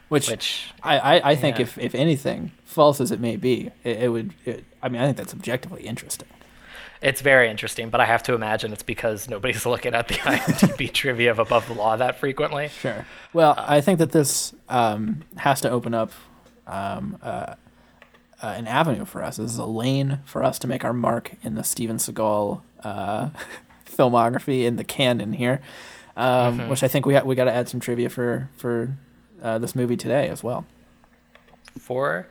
Speaker 2: Which,
Speaker 1: Which-
Speaker 2: I, I, I think
Speaker 1: yeah.
Speaker 2: if, if anything, false as it may be, it, it would. It, I mean, I think that's objectively interesting.
Speaker 1: It's very interesting, but I have to imagine it's because nobody's looking at the IMDb trivia of Above the Law that frequently.
Speaker 2: Sure. Well, I think that this um, has to open up um, uh, uh, an avenue for us. This is a lane for us to make our mark in the Steven Seagal uh, filmography in the canon here, um, which I think we ha- we got to add some trivia for for uh, this movie today as well.
Speaker 1: For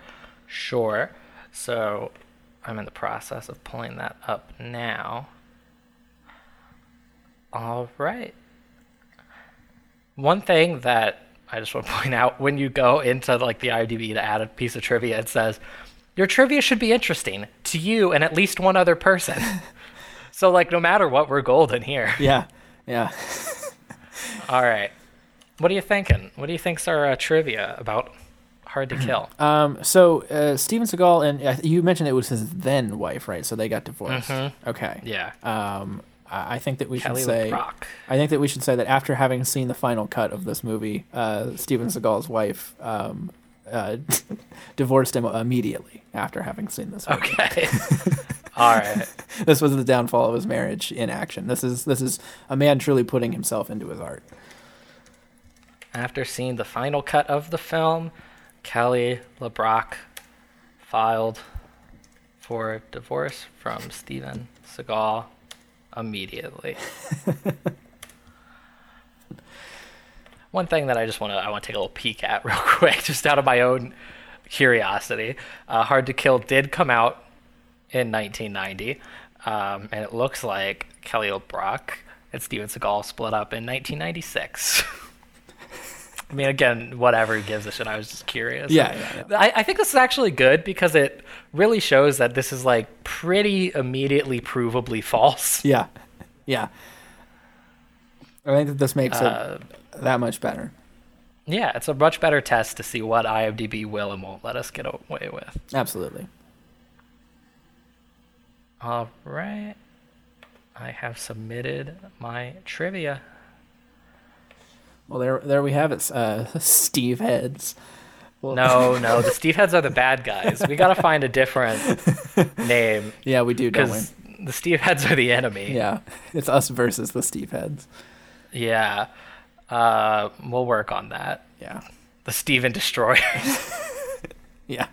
Speaker 1: sure. So I'm in the process of pulling that up now. All right. One thing that I just want to point out when you go into like the IMDb to add a piece of trivia, it says your trivia should be interesting to you and at least one other person. so like no matter what, we're golden here.
Speaker 2: Yeah. Yeah.
Speaker 1: All right. What are you thinking? What do you think's our uh, trivia about Hard to Kill?
Speaker 2: Um, so uh, Steven Seagal and uh, you mentioned it was his then wife, right? So they got divorced. Okay.
Speaker 1: yeah.
Speaker 2: Um, I think that we
Speaker 1: Kelly
Speaker 2: should say. I think that we should say that after having seen the final cut of this movie, uh, Steven Seagal's wife um, uh, divorced him immediately after having seen this. Movie.
Speaker 1: Okay. All right.
Speaker 2: This was the downfall of his marriage in action. This is this is a man truly putting himself into his art.
Speaker 1: After seeing the final cut of the film, Kelly LeBrock filed for divorce from Steven Seagal immediately. One thing that I just want to I want to take a little peek at real quick, just out of my own curiosity. Uh, Hard to Kill did come out in 1990, um, and it looks like Kelly LeBrock and Steven Seagal split up in 1996. I mean, again, whatever gives a shit. I was just curious.
Speaker 2: Yeah, yeah, yeah.
Speaker 1: I, I think this is actually good because it really shows that this is like pretty immediately provably false.
Speaker 2: Yeah, yeah. I think that this makes
Speaker 1: Uh,
Speaker 2: it that much better.
Speaker 1: Yeah, it's a much better test to see what IMDb will and won't let us get away with.
Speaker 2: Absolutely.
Speaker 1: All right. I have submitted my trivia.
Speaker 2: Well, there there we have it. Uh, Steve Heads. Well,
Speaker 1: No, no, the Steve Heads are the bad guys. We got to find a different name
Speaker 2: Yeah, we do, don't we?
Speaker 1: because the Steve Heads are the enemy.
Speaker 2: Yeah, it's us versus the Steve Heads.
Speaker 1: Yeah. Uh, we'll work on that.
Speaker 2: Yeah,
Speaker 1: The Steven destroyers.
Speaker 2: yeah.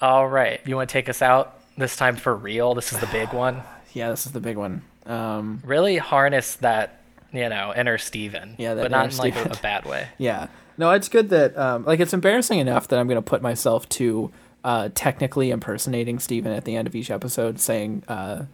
Speaker 1: All right. You want to take us out this time for real? This is the big one.
Speaker 2: Yeah, this is the big one. Um,
Speaker 1: Really harness that, you know, inner Steven.
Speaker 2: Yeah, that
Speaker 1: but not in like a, a bad way.
Speaker 2: yeah. No, it's good that um, like it's embarrassing enough that I'm going to put myself to uh, technically impersonating Steven at the end of each episode, saying, uh,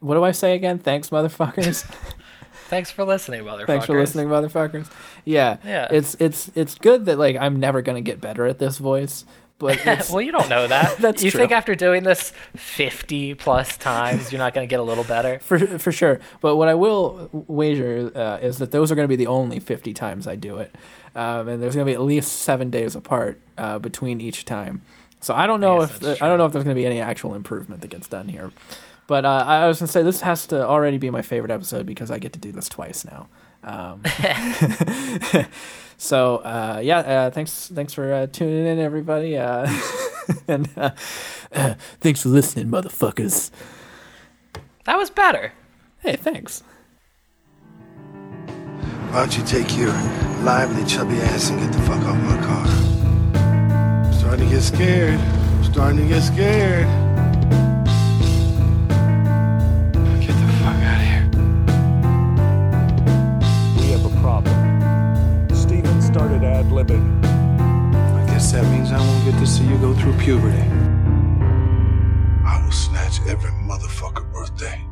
Speaker 2: "What do I say again? Thanks, motherfuckers.
Speaker 1: Thanks for listening, motherfuckers.
Speaker 2: Thanks for listening, motherfuckers." Yeah,
Speaker 1: Yeah.
Speaker 2: It's it's it's good that like I'm never going to get better at this voice, but
Speaker 1: well, you don't know that.
Speaker 2: That's
Speaker 1: you
Speaker 2: true.
Speaker 1: think after doing this 50 plus times, you're not going to get a little better?
Speaker 2: for for sure. But what I will wager uh, is that those are going to be the only 50 times I do it, um, and there's going to be at least seven days apart uh, between each time. So I don't know
Speaker 1: guess
Speaker 2: if
Speaker 1: that's
Speaker 2: I don't know if there's going to be any actual improvement that gets done here. But uh, I was going to say this has to already be my favorite episode because I get to do this twice now. Um, so uh, yeah, uh, thanks thanks for uh, tuning in, everybody, uh, and uh, thanks for listening, motherfuckers.
Speaker 1: That was better.
Speaker 2: Hey, thanks.
Speaker 3: Why don't you take your lively, chubby ass and get the fuck off my car? I'm starting to get scared. I'm starting to get scared.
Speaker 4: Libbing.
Speaker 3: I guess that means I won't get to see you go through puberty. I will snatch every motherfucker birthday.